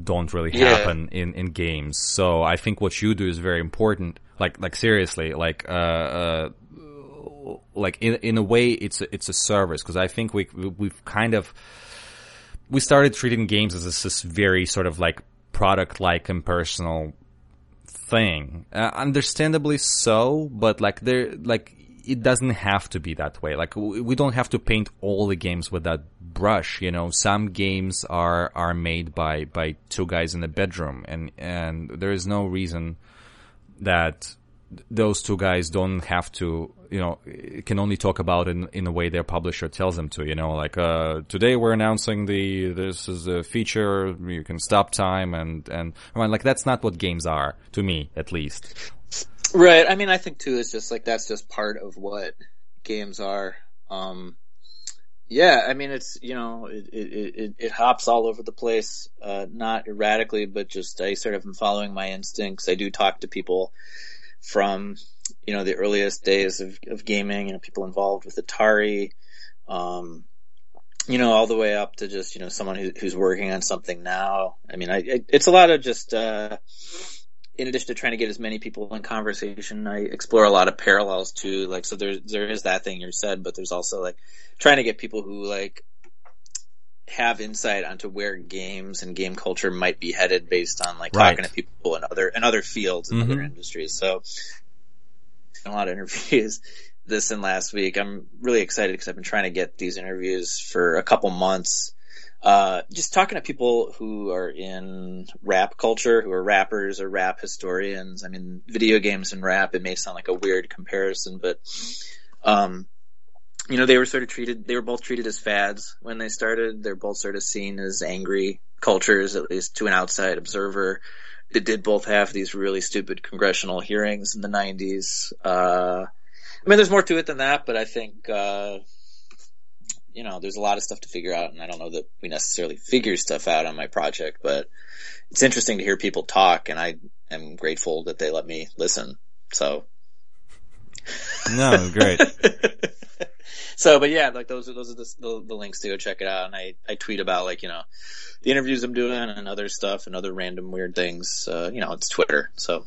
don't really happen yeah. in in games. So I think what you do is very important. Like like seriously, like uh, uh like in in a way it's a, it's a service because I think we we've kind of we started treating games as this this very sort of like product like impersonal thing. Uh, understandably so, but like there like it doesn't have to be that way. Like we don't have to paint all the games with that brush. You know, some games are are made by by two guys in a bedroom, and and there is no reason that those two guys don't have to, you know, can only talk about in, in a way their publisher tells them to, you know, like, uh, today we're announcing the, this is a feature, you can stop time and, and, I mean, like, that's not what games are, to me, at least. Right. I mean, I think too, it's just like that's just part of what games are. Um, yeah, I mean, it's you know, it it it, it hops all over the place, uh, not erratically, but just I sort of am following my instincts. I do talk to people from you know the earliest days of, of gaming, you know, people involved with Atari, um, you know, all the way up to just you know someone who, who's working on something now. I mean, I, it, it's a lot of just. Uh, in addition to trying to get as many people in conversation, I explore a lot of parallels too. Like, so there's, there is that thing you said, but there's also like trying to get people who like have insight onto where games and game culture might be headed based on like right. talking to people in other, in other fields and mm-hmm. other industries. So a lot of interviews this and last week. I'm really excited because I've been trying to get these interviews for a couple months uh, just talking to people who are in rap culture, who are rappers or rap historians. I mean, video games and rap, it may sound like a weird comparison, but, um, you know, they were sort of treated, they were both treated as fads when they started. They're both sort of seen as angry cultures, at least to an outside observer. They did both have these really stupid congressional hearings in the 90s. Uh, I mean, there's more to it than that, but I think, uh, you know, there's a lot of stuff to figure out, and I don't know that we necessarily figure stuff out on my project, but it's interesting to hear people talk, and I am grateful that they let me listen. So. No, great. *laughs* So, but yeah, like those are those are the, the, the links to go check it out. And I I tweet about like you know the interviews I'm doing and other stuff and other random weird things. Uh, you know, it's Twitter, so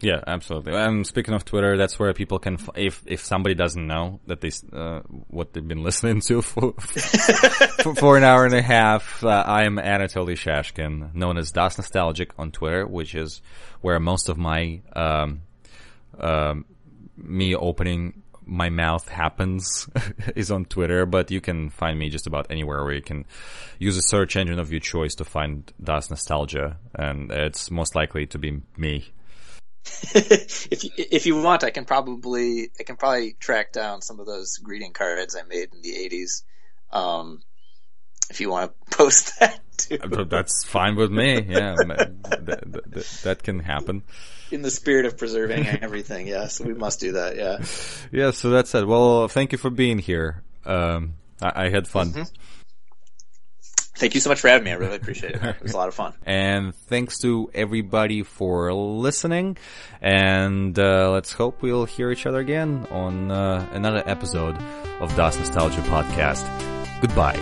Yeah, absolutely. And speaking of Twitter, that's where people can, f- if if somebody doesn't know that they uh, what they've been *laughs* listening to for for, for an hour and a half, uh, I am Anatoly Shashkin, known as DOS Nostalgic on Twitter, which is where most of my um, um, me opening my mouth happens *laughs* is on Twitter, but you can find me just about anywhere where you can use a search engine of your choice to find DOS Nostalgia, and it's most likely to be me. *laughs* if you, if you want, I can probably I can probably track down some of those greeting cards I made in the '80s. Um, if you want to *laughs* post that too, that's fine with me. Yeah, that, that, that can happen. in the spirit of preserving everything, yes, we must do that. Yeah. *laughs* Yeah, so that's it. Well, thank you for being here. Um, I, I had fun. Thank you so much for having me. I really appreciate it. It was a lot of fun. *laughs* And thanks to everybody for listening. And uh, let's hope we'll hear each other again on uh, another episode of DOS Nostalgia Podcast. Goodbye.